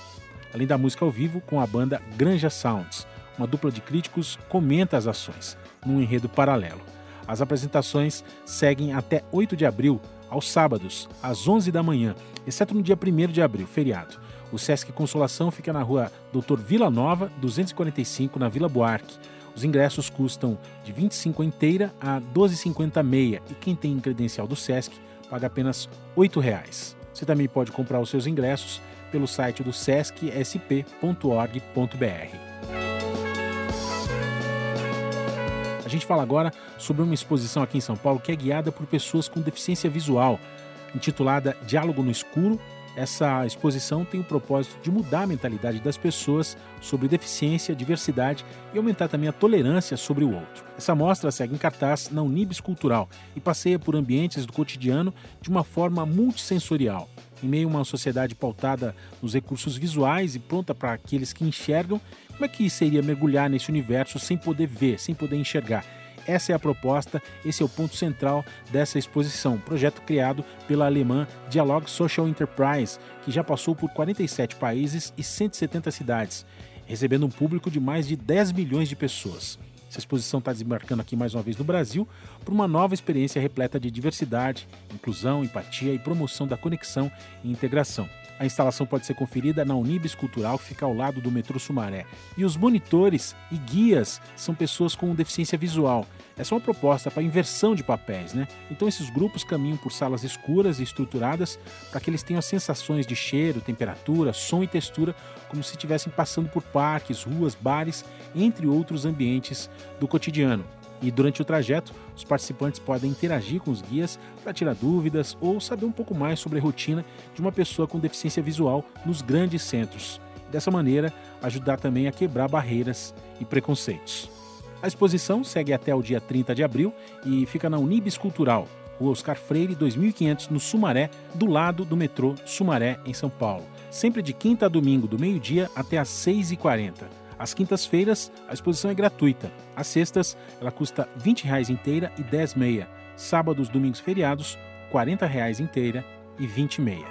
Além da música ao vivo, com a banda Granja Sounds, uma dupla de críticos comenta as ações, num enredo paralelo. As apresentações seguem até 8 de abril, aos sábados, às 11 da manhã, exceto no dia 1 de abril, feriado. O Sesc Consolação fica na rua Doutor Vila Nova, 245, na Vila Buarque. Os ingressos custam de 25 inteira a 12,50 meia e quem tem credencial do Sesc paga apenas 8 reais. Você também pode comprar os seus ingressos pelo site do sescsp.org.br. A gente fala agora sobre uma exposição aqui em São Paulo que é guiada por pessoas com deficiência visual, intitulada Diálogo no Escuro essa exposição tem o propósito de mudar a mentalidade das pessoas sobre deficiência, diversidade e aumentar também a tolerância sobre o outro. Essa mostra segue em cartaz na Unibis Cultural e passeia por ambientes do cotidiano de uma forma multissensorial. Em meio a uma sociedade pautada nos recursos visuais e pronta para aqueles que enxergam, como é que seria mergulhar nesse universo sem poder ver, sem poder enxergar? Essa é a proposta, esse é o ponto central dessa exposição, projeto criado pela alemã Dialog Social Enterprise, que já passou por 47 países e 170 cidades, recebendo um público de mais de 10 milhões de pessoas. Essa exposição está desembarcando aqui mais uma vez no Brasil para uma nova experiência repleta de diversidade, inclusão, empatia e promoção da conexão e integração. A instalação pode ser conferida na Unibis Cultural, que fica ao lado do metrô Sumaré. E os monitores e guias são pessoas com deficiência visual. Essa é uma proposta para inversão de papéis, né? Então esses grupos caminham por salas escuras e estruturadas para que eles tenham sensações de cheiro, temperatura, som e textura, como se estivessem passando por parques, ruas, bares, entre outros ambientes do cotidiano. E durante o trajeto, os participantes podem interagir com os guias para tirar dúvidas ou saber um pouco mais sobre a rotina de uma pessoa com deficiência visual nos grandes centros. Dessa maneira, ajudar também a quebrar barreiras e preconceitos. A exposição segue até o dia 30 de abril e fica na Unibis Cultural, Rua Oscar Freire, 2500, no Sumaré, do lado do metrô Sumaré, em São Paulo. Sempre de quinta a domingo, do meio-dia até às 6h40. Às quintas-feiras, a exposição é gratuita. Às sextas, ela custa 20 reais inteira e 10 meia. Sábados, domingos feriados, 40 reais inteira e 20 meia.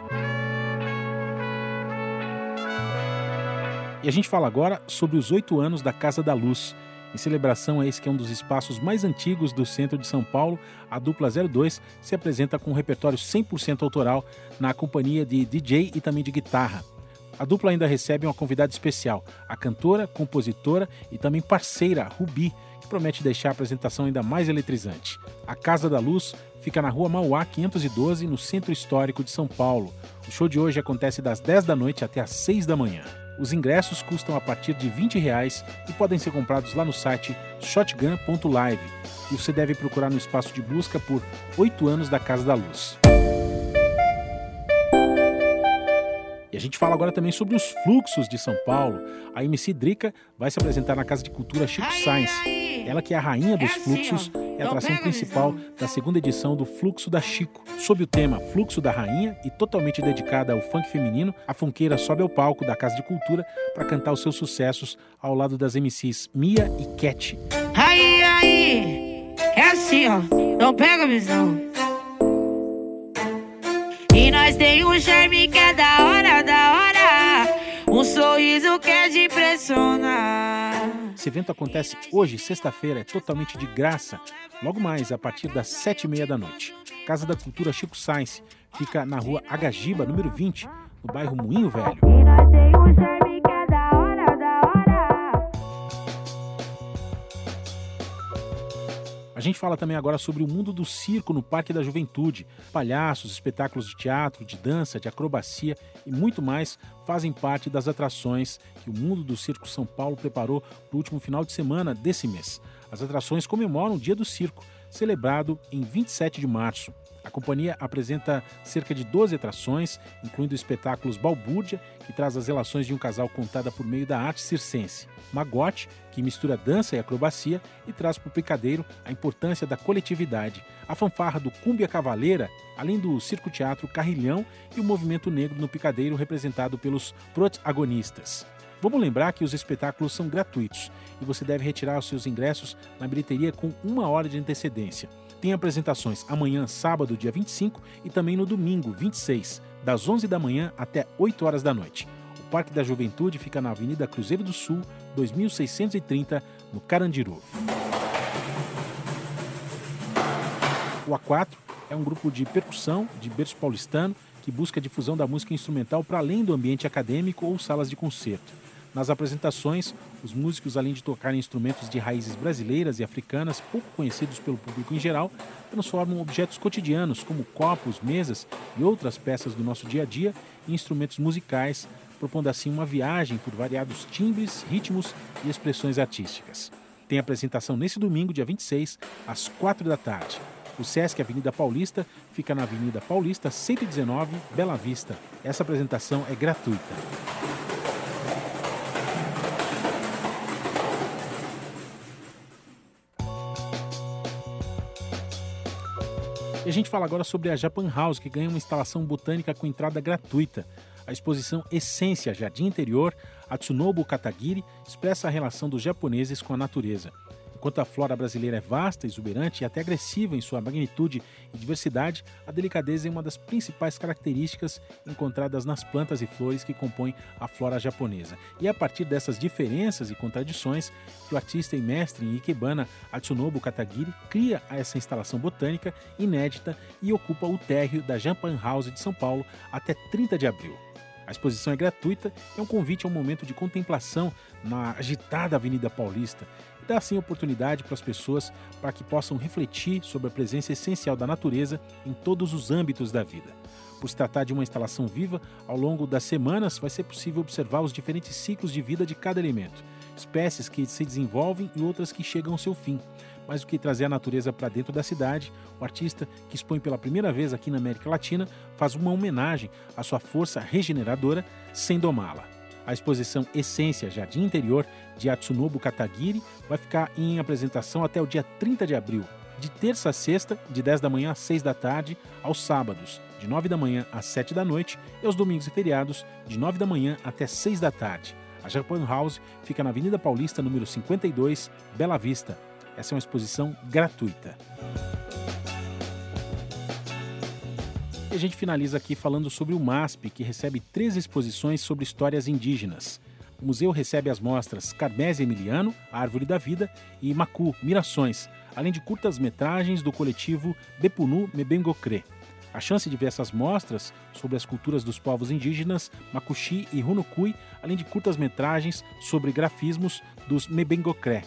E a gente fala agora sobre os oito anos da Casa da Luz. Em celebração a esse que é um dos espaços mais antigos do centro de São Paulo, a dupla 02 se apresenta com um repertório 100% autoral na companhia de DJ e também de guitarra. A dupla ainda recebe uma convidada especial, a cantora, compositora e também parceira Rubi, que promete deixar a apresentação ainda mais eletrizante. A Casa da Luz fica na rua Mauá 512, no centro histórico de São Paulo. O show de hoje acontece das 10 da noite até às 6 da manhã. Os ingressos custam a partir de 20 reais e podem ser comprados lá no site shotgun.live. E você deve procurar no espaço de busca por 8 anos da Casa da Luz. A gente fala agora também sobre os fluxos de São Paulo. A MC Drica vai se apresentar na Casa de Cultura Chico Sainz. Ela que é a rainha dos é fluxos é a atração principal da segunda edição do Fluxo da Chico. Sob o tema Fluxo da Rainha e totalmente dedicada ao funk feminino, a funkeira sobe ao palco da Casa de Cultura para cantar os seus sucessos ao lado das MCs Mia e Cat. Aí, aí, é assim, ó, não pega a visão. E nós tem um charme que é da hora, da hora. Um sorriso que é de impressionar. Esse evento acontece hoje, sexta-feira, é totalmente de graça. Logo mais, a partir das sete e meia da noite. Casa da Cultura Chico Sainz fica na rua Agagiba, número 20, no bairro Moinho Velho. A gente fala também agora sobre o mundo do circo no Parque da Juventude. Palhaços, espetáculos de teatro, de dança, de acrobacia e muito mais fazem parte das atrações que o Mundo do Circo São Paulo preparou para o último final de semana desse mês. As atrações comemoram o Dia do Circo, celebrado em 27 de março. A companhia apresenta cerca de 12 atrações, incluindo espetáculos Balbúrdia, que traz as relações de um casal contada por meio da arte circense, Magote, que mistura dança e acrobacia e traz para o picadeiro a importância da coletividade, a fanfarra do Cúmbia Cavaleira, além do circo-teatro Carrilhão e o movimento negro no picadeiro representado pelos protagonistas. Vamos lembrar que os espetáculos são gratuitos e você deve retirar os seus ingressos na bilheteria com uma hora de antecedência. Tem apresentações amanhã, sábado, dia 25, e também no domingo, 26, das 11 da manhã até 8 horas da noite. O Parque da Juventude fica na Avenida Cruzeiro do Sul, 2630, no Carandiru. O A4 é um grupo de percussão de berço paulistano que busca a difusão da música instrumental para além do ambiente acadêmico ou salas de concerto. Nas apresentações, os músicos, além de tocarem instrumentos de raízes brasileiras e africanas pouco conhecidos pelo público em geral, transformam objetos cotidianos, como copos, mesas e outras peças do nosso dia a dia, em instrumentos musicais, propondo assim uma viagem por variados timbres, ritmos e expressões artísticas. Tem apresentação nesse domingo, dia 26, às 4 da tarde. O Sesc Avenida Paulista fica na Avenida Paulista 119, Bela Vista. Essa apresentação é gratuita. E a gente fala agora sobre a Japan House, que ganha uma instalação botânica com entrada gratuita. A exposição Essência Jardim Interior, Atsunobu Katagiri, expressa a relação dos japoneses com a natureza. Enquanto a flora brasileira é vasta, exuberante e até agressiva em sua magnitude e diversidade, a delicadeza é uma das principais características encontradas nas plantas e flores que compõem a flora japonesa. E é a partir dessas diferenças e contradições que o artista e mestre em Ikebana, Atsunobu Katagiri, cria essa instalação botânica inédita e ocupa o térreo da Japan House de São Paulo até 30 de abril. A exposição é gratuita e é um convite a um momento de contemplação na agitada Avenida Paulista dá assim oportunidade para as pessoas para que possam refletir sobre a presença essencial da natureza em todos os âmbitos da vida. Por se tratar de uma instalação viva, ao longo das semanas vai ser possível observar os diferentes ciclos de vida de cada elemento, espécies que se desenvolvem e outras que chegam ao seu fim. Mais do que trazer a natureza para dentro da cidade, o artista, que expõe pela primeira vez aqui na América Latina, faz uma homenagem à sua força regeneradora sem domá-la. A exposição Essência Jardim Interior de Atsunobu Katagiri vai ficar em apresentação até o dia 30 de abril, de terça a sexta, de 10 da manhã às 6 da tarde, aos sábados, de 9 da manhã às 7 da noite, e aos domingos e feriados, de 9 da manhã até 6 da tarde. A Japan House fica na Avenida Paulista, número 52, Bela Vista. Essa é uma exposição gratuita. A gente finaliza aqui falando sobre o MASP, que recebe três exposições sobre histórias indígenas. O museu recebe as mostras Carmésia Emiliano, Árvore da Vida e Macu, Mirações, além de curtas-metragens do coletivo Bepunu Mebengocré. A chance de ver essas mostras sobre as culturas dos povos indígenas Makuxi e Runukui, além de curtas-metragens sobre grafismos dos Mebengocré.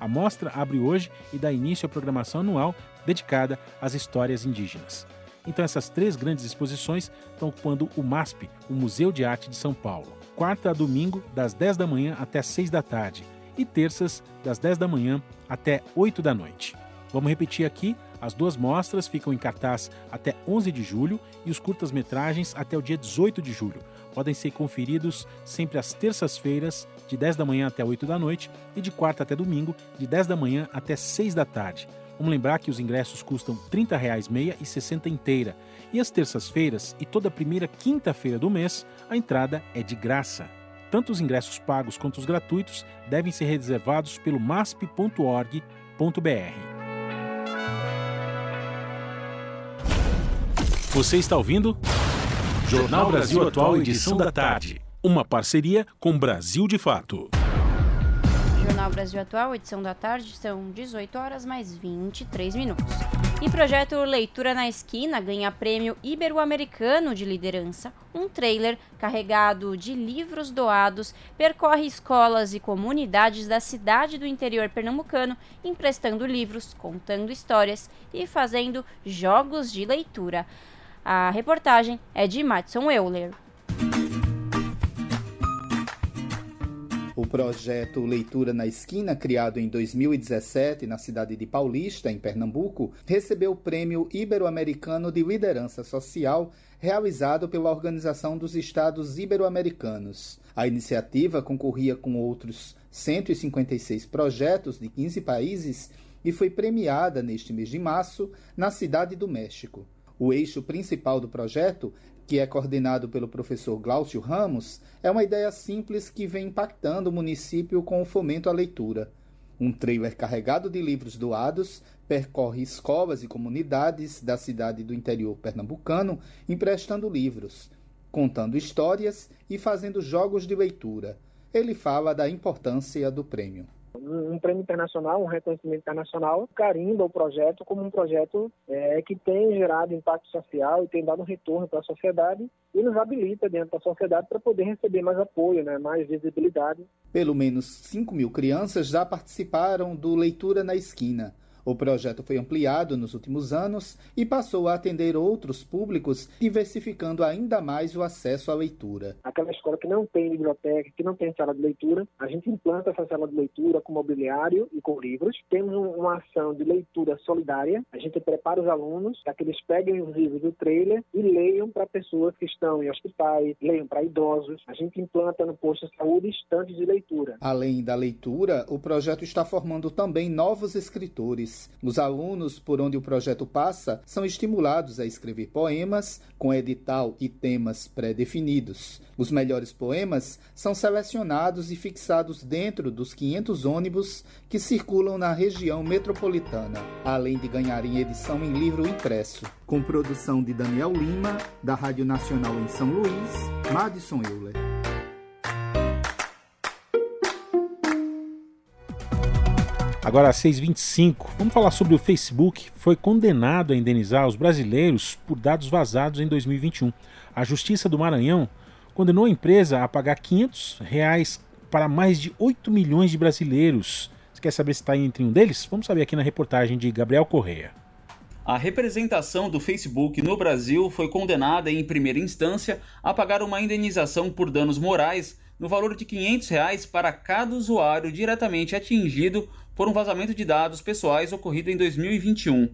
A mostra abre hoje e dá início à programação anual dedicada às histórias indígenas. Então essas três grandes exposições estão ocupando o MASP, o Museu de Arte de São Paulo. Quarta a domingo, das 10 da manhã até 6 da tarde. E terças, das 10 da manhã até 8 da noite. Vamos repetir aqui: as duas mostras ficam em cartaz até 11 de julho e os curtas-metragens até o dia 18 de julho. Podem ser conferidos sempre às terças-feiras, de 10 da manhã até 8 da noite, e de quarta até domingo, de 10 da manhã até 6 da tarde. Vamos lembrar que os ingressos custam 30 reais meia e 60 inteira. E às terças-feiras e toda primeira quinta-feira do mês, a entrada é de graça. Tanto os ingressos pagos quanto os gratuitos devem ser reservados pelo masp.org.br. Você está ouvindo? Jornal Brasil Atual, edição da tarde. Uma parceria com Brasil de Fato. Jornal Brasil Atual, edição da tarde, são 18 horas mais 23 minutos. E projeto Leitura na Esquina ganha prêmio Ibero-Americano de Liderança. Um trailer carregado de livros doados percorre escolas e comunidades da cidade do interior pernambucano, emprestando livros, contando histórias e fazendo jogos de leitura. A reportagem é de Matson Euler. Projeto Leitura na Esquina, criado em 2017 na cidade de Paulista, em Pernambuco, recebeu o Prêmio Ibero-Americano de Liderança Social, realizado pela Organização dos Estados Ibero-Americanos. A iniciativa concorria com outros 156 projetos de 15 países e foi premiada neste mês de março na Cidade do México. O eixo principal do projeto, que é coordenado pelo professor Glaucio Ramos, é uma ideia simples que vem impactando o município com o fomento à leitura. Um trailer carregado de livros doados percorre escolas e comunidades da cidade do interior pernambucano emprestando livros, contando histórias e fazendo jogos de leitura. Ele fala da importância do prêmio um, um, prêmio internacional, um reconhecimento internacional, carimba o projeto como um projeto é, que tem gerado impacto social e tem dado um retorno para a sociedade e nos habilita dentro da sociedade para poder receber mais apoio, né, mais visibilidade. Pelo menos 5 mil crianças já participaram do Leitura na Esquina, o projeto foi ampliado nos últimos anos e passou a atender outros públicos, diversificando ainda mais o acesso à leitura. Aquela escola que não tem biblioteca, que não tem sala de leitura, a gente implanta essa sala de leitura com mobiliário e com livros. Temos uma ação de leitura solidária. A gente prepara os alunos para que eles peguem os livros do trailer e leiam para pessoas que estão em hospitais, leiam para idosos. A gente implanta no posto de saúde estantes de leitura. Além da leitura, o projeto está formando também novos escritores os alunos, por onde o projeto passa, são estimulados a escrever poemas com edital e temas pré-definidos. Os melhores poemas são selecionados e fixados dentro dos 500 ônibus que circulam na região metropolitana, além de ganharem edição em livro impresso. Com produção de Daniel Lima, da Rádio Nacional em São Luís, Madison Euler. Agora, às 6h25, vamos falar sobre o Facebook. Foi condenado a indenizar os brasileiros por dados vazados em 2021. A Justiça do Maranhão condenou a empresa a pagar 500 reais para mais de 8 milhões de brasileiros. Você quer saber se está entre um deles? Vamos saber aqui na reportagem de Gabriel Correia. A representação do Facebook no Brasil foi condenada em primeira instância a pagar uma indenização por danos morais no valor de 500 reais para cada usuário diretamente atingido por um vazamento de dados pessoais ocorrido em 2021.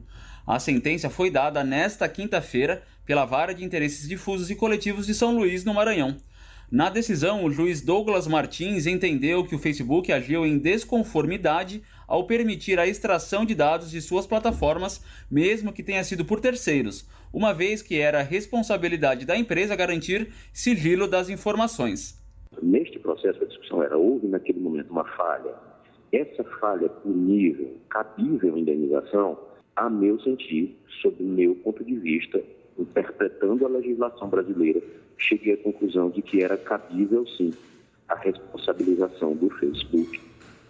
A sentença foi dada nesta quinta-feira pela Vara de Interesses Difusos e Coletivos de São Luís, no Maranhão. Na decisão, o juiz Douglas Martins entendeu que o Facebook agiu em desconformidade ao permitir a extração de dados de suas plataformas, mesmo que tenha sido por terceiros, uma vez que era responsabilidade da empresa garantir sigilo das informações. Neste processo, a discussão era: houve naquele momento uma falha essa falha punível, cabível indenização, a meu sentir, sob o meu ponto de vista, interpretando a legislação brasileira, cheguei à conclusão de que era cabível, sim, a responsabilização do Facebook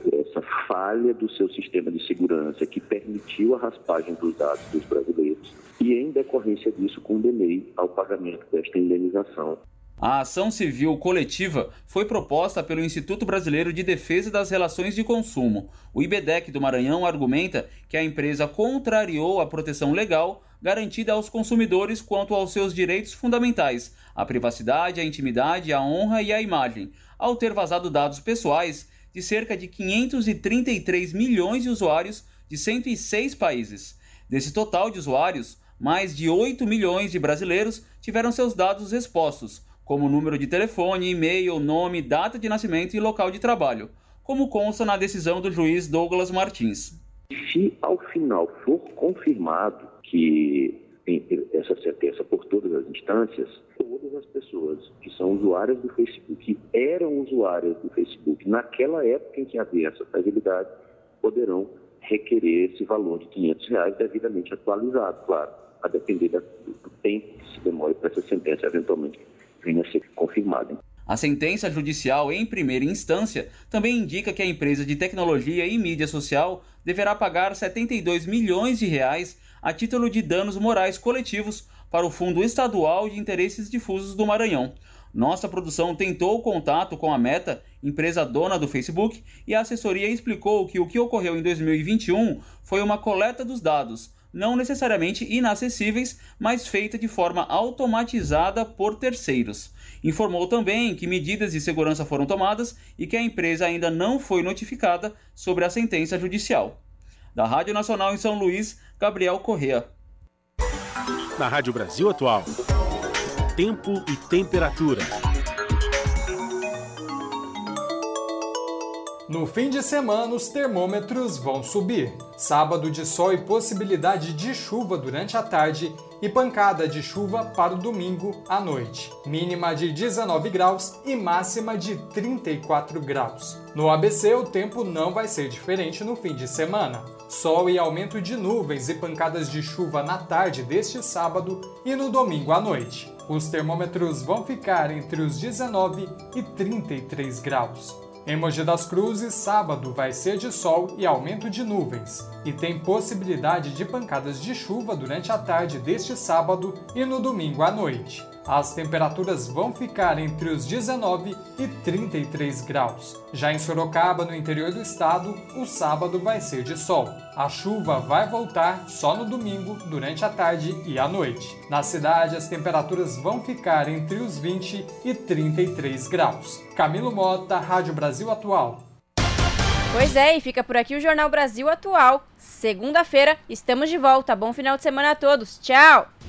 por essa falha do seu sistema de segurança que permitiu a raspagem dos dados dos brasileiros e, em decorrência disso, condenei ao pagamento desta indenização. A ação civil coletiva foi proposta pelo Instituto Brasileiro de Defesa das Relações de Consumo. O IBDEC do Maranhão argumenta que a empresa contrariou a proteção legal garantida aos consumidores quanto aos seus direitos fundamentais, a privacidade, a intimidade, a honra e a imagem, ao ter vazado dados pessoais de cerca de 533 milhões de usuários de 106 países. Desse total de usuários, mais de 8 milhões de brasileiros tiveram seus dados expostos como número de telefone, e-mail, nome, data de nascimento e local de trabalho, como consta na decisão do juiz Douglas Martins. Se ao final for confirmado que essa sentença por todas as instâncias, todas as pessoas que são usuárias do Facebook, eram usuárias do Facebook naquela época em que havia essa fragilidade, poderão requerer esse valor de 500 reais devidamente atualizado, claro, a depender do tempo que se demore para essa sentença eventualmente a ser. A sentença judicial em primeira instância também indica que a empresa de tecnologia e mídia social deverá pagar 72 milhões de reais a título de danos morais coletivos para o Fundo Estadual de Interesses Difusos do Maranhão. Nossa produção tentou contato com a Meta, empresa dona do Facebook, e a assessoria explicou que o que ocorreu em 2021 foi uma coleta dos dados, não necessariamente inacessíveis, mas feita de forma automatizada por terceiros. Informou também que medidas de segurança foram tomadas e que a empresa ainda não foi notificada sobre a sentença judicial. Da Rádio Nacional em São Luís, Gabriel Correa. Na Rádio Brasil Atual, tempo e temperatura. No fim de semana, os termômetros vão subir. Sábado de sol e possibilidade de chuva durante a tarde e pancada de chuva para o domingo à noite. Mínima de 19 graus e máxima de 34 graus. No ABC, o tempo não vai ser diferente no fim de semana. Sol e aumento de nuvens e pancadas de chuva na tarde deste sábado e no domingo à noite. Os termômetros vão ficar entre os 19 e 33 graus. Em Mogi das Cruzes, sábado vai ser de sol e aumento de nuvens, e tem possibilidade de pancadas de chuva durante a tarde deste sábado e no domingo à noite. As temperaturas vão ficar entre os 19 e 33 graus. Já em Sorocaba, no interior do estado, o sábado vai ser de sol. A chuva vai voltar só no domingo, durante a tarde e a noite. Na cidade, as temperaturas vão ficar entre os 20 e 33 graus. Camilo Mota, Rádio Brasil Atual. Pois é, e fica por aqui o Jornal Brasil Atual. Segunda-feira estamos de volta. Bom final de semana a todos. Tchau!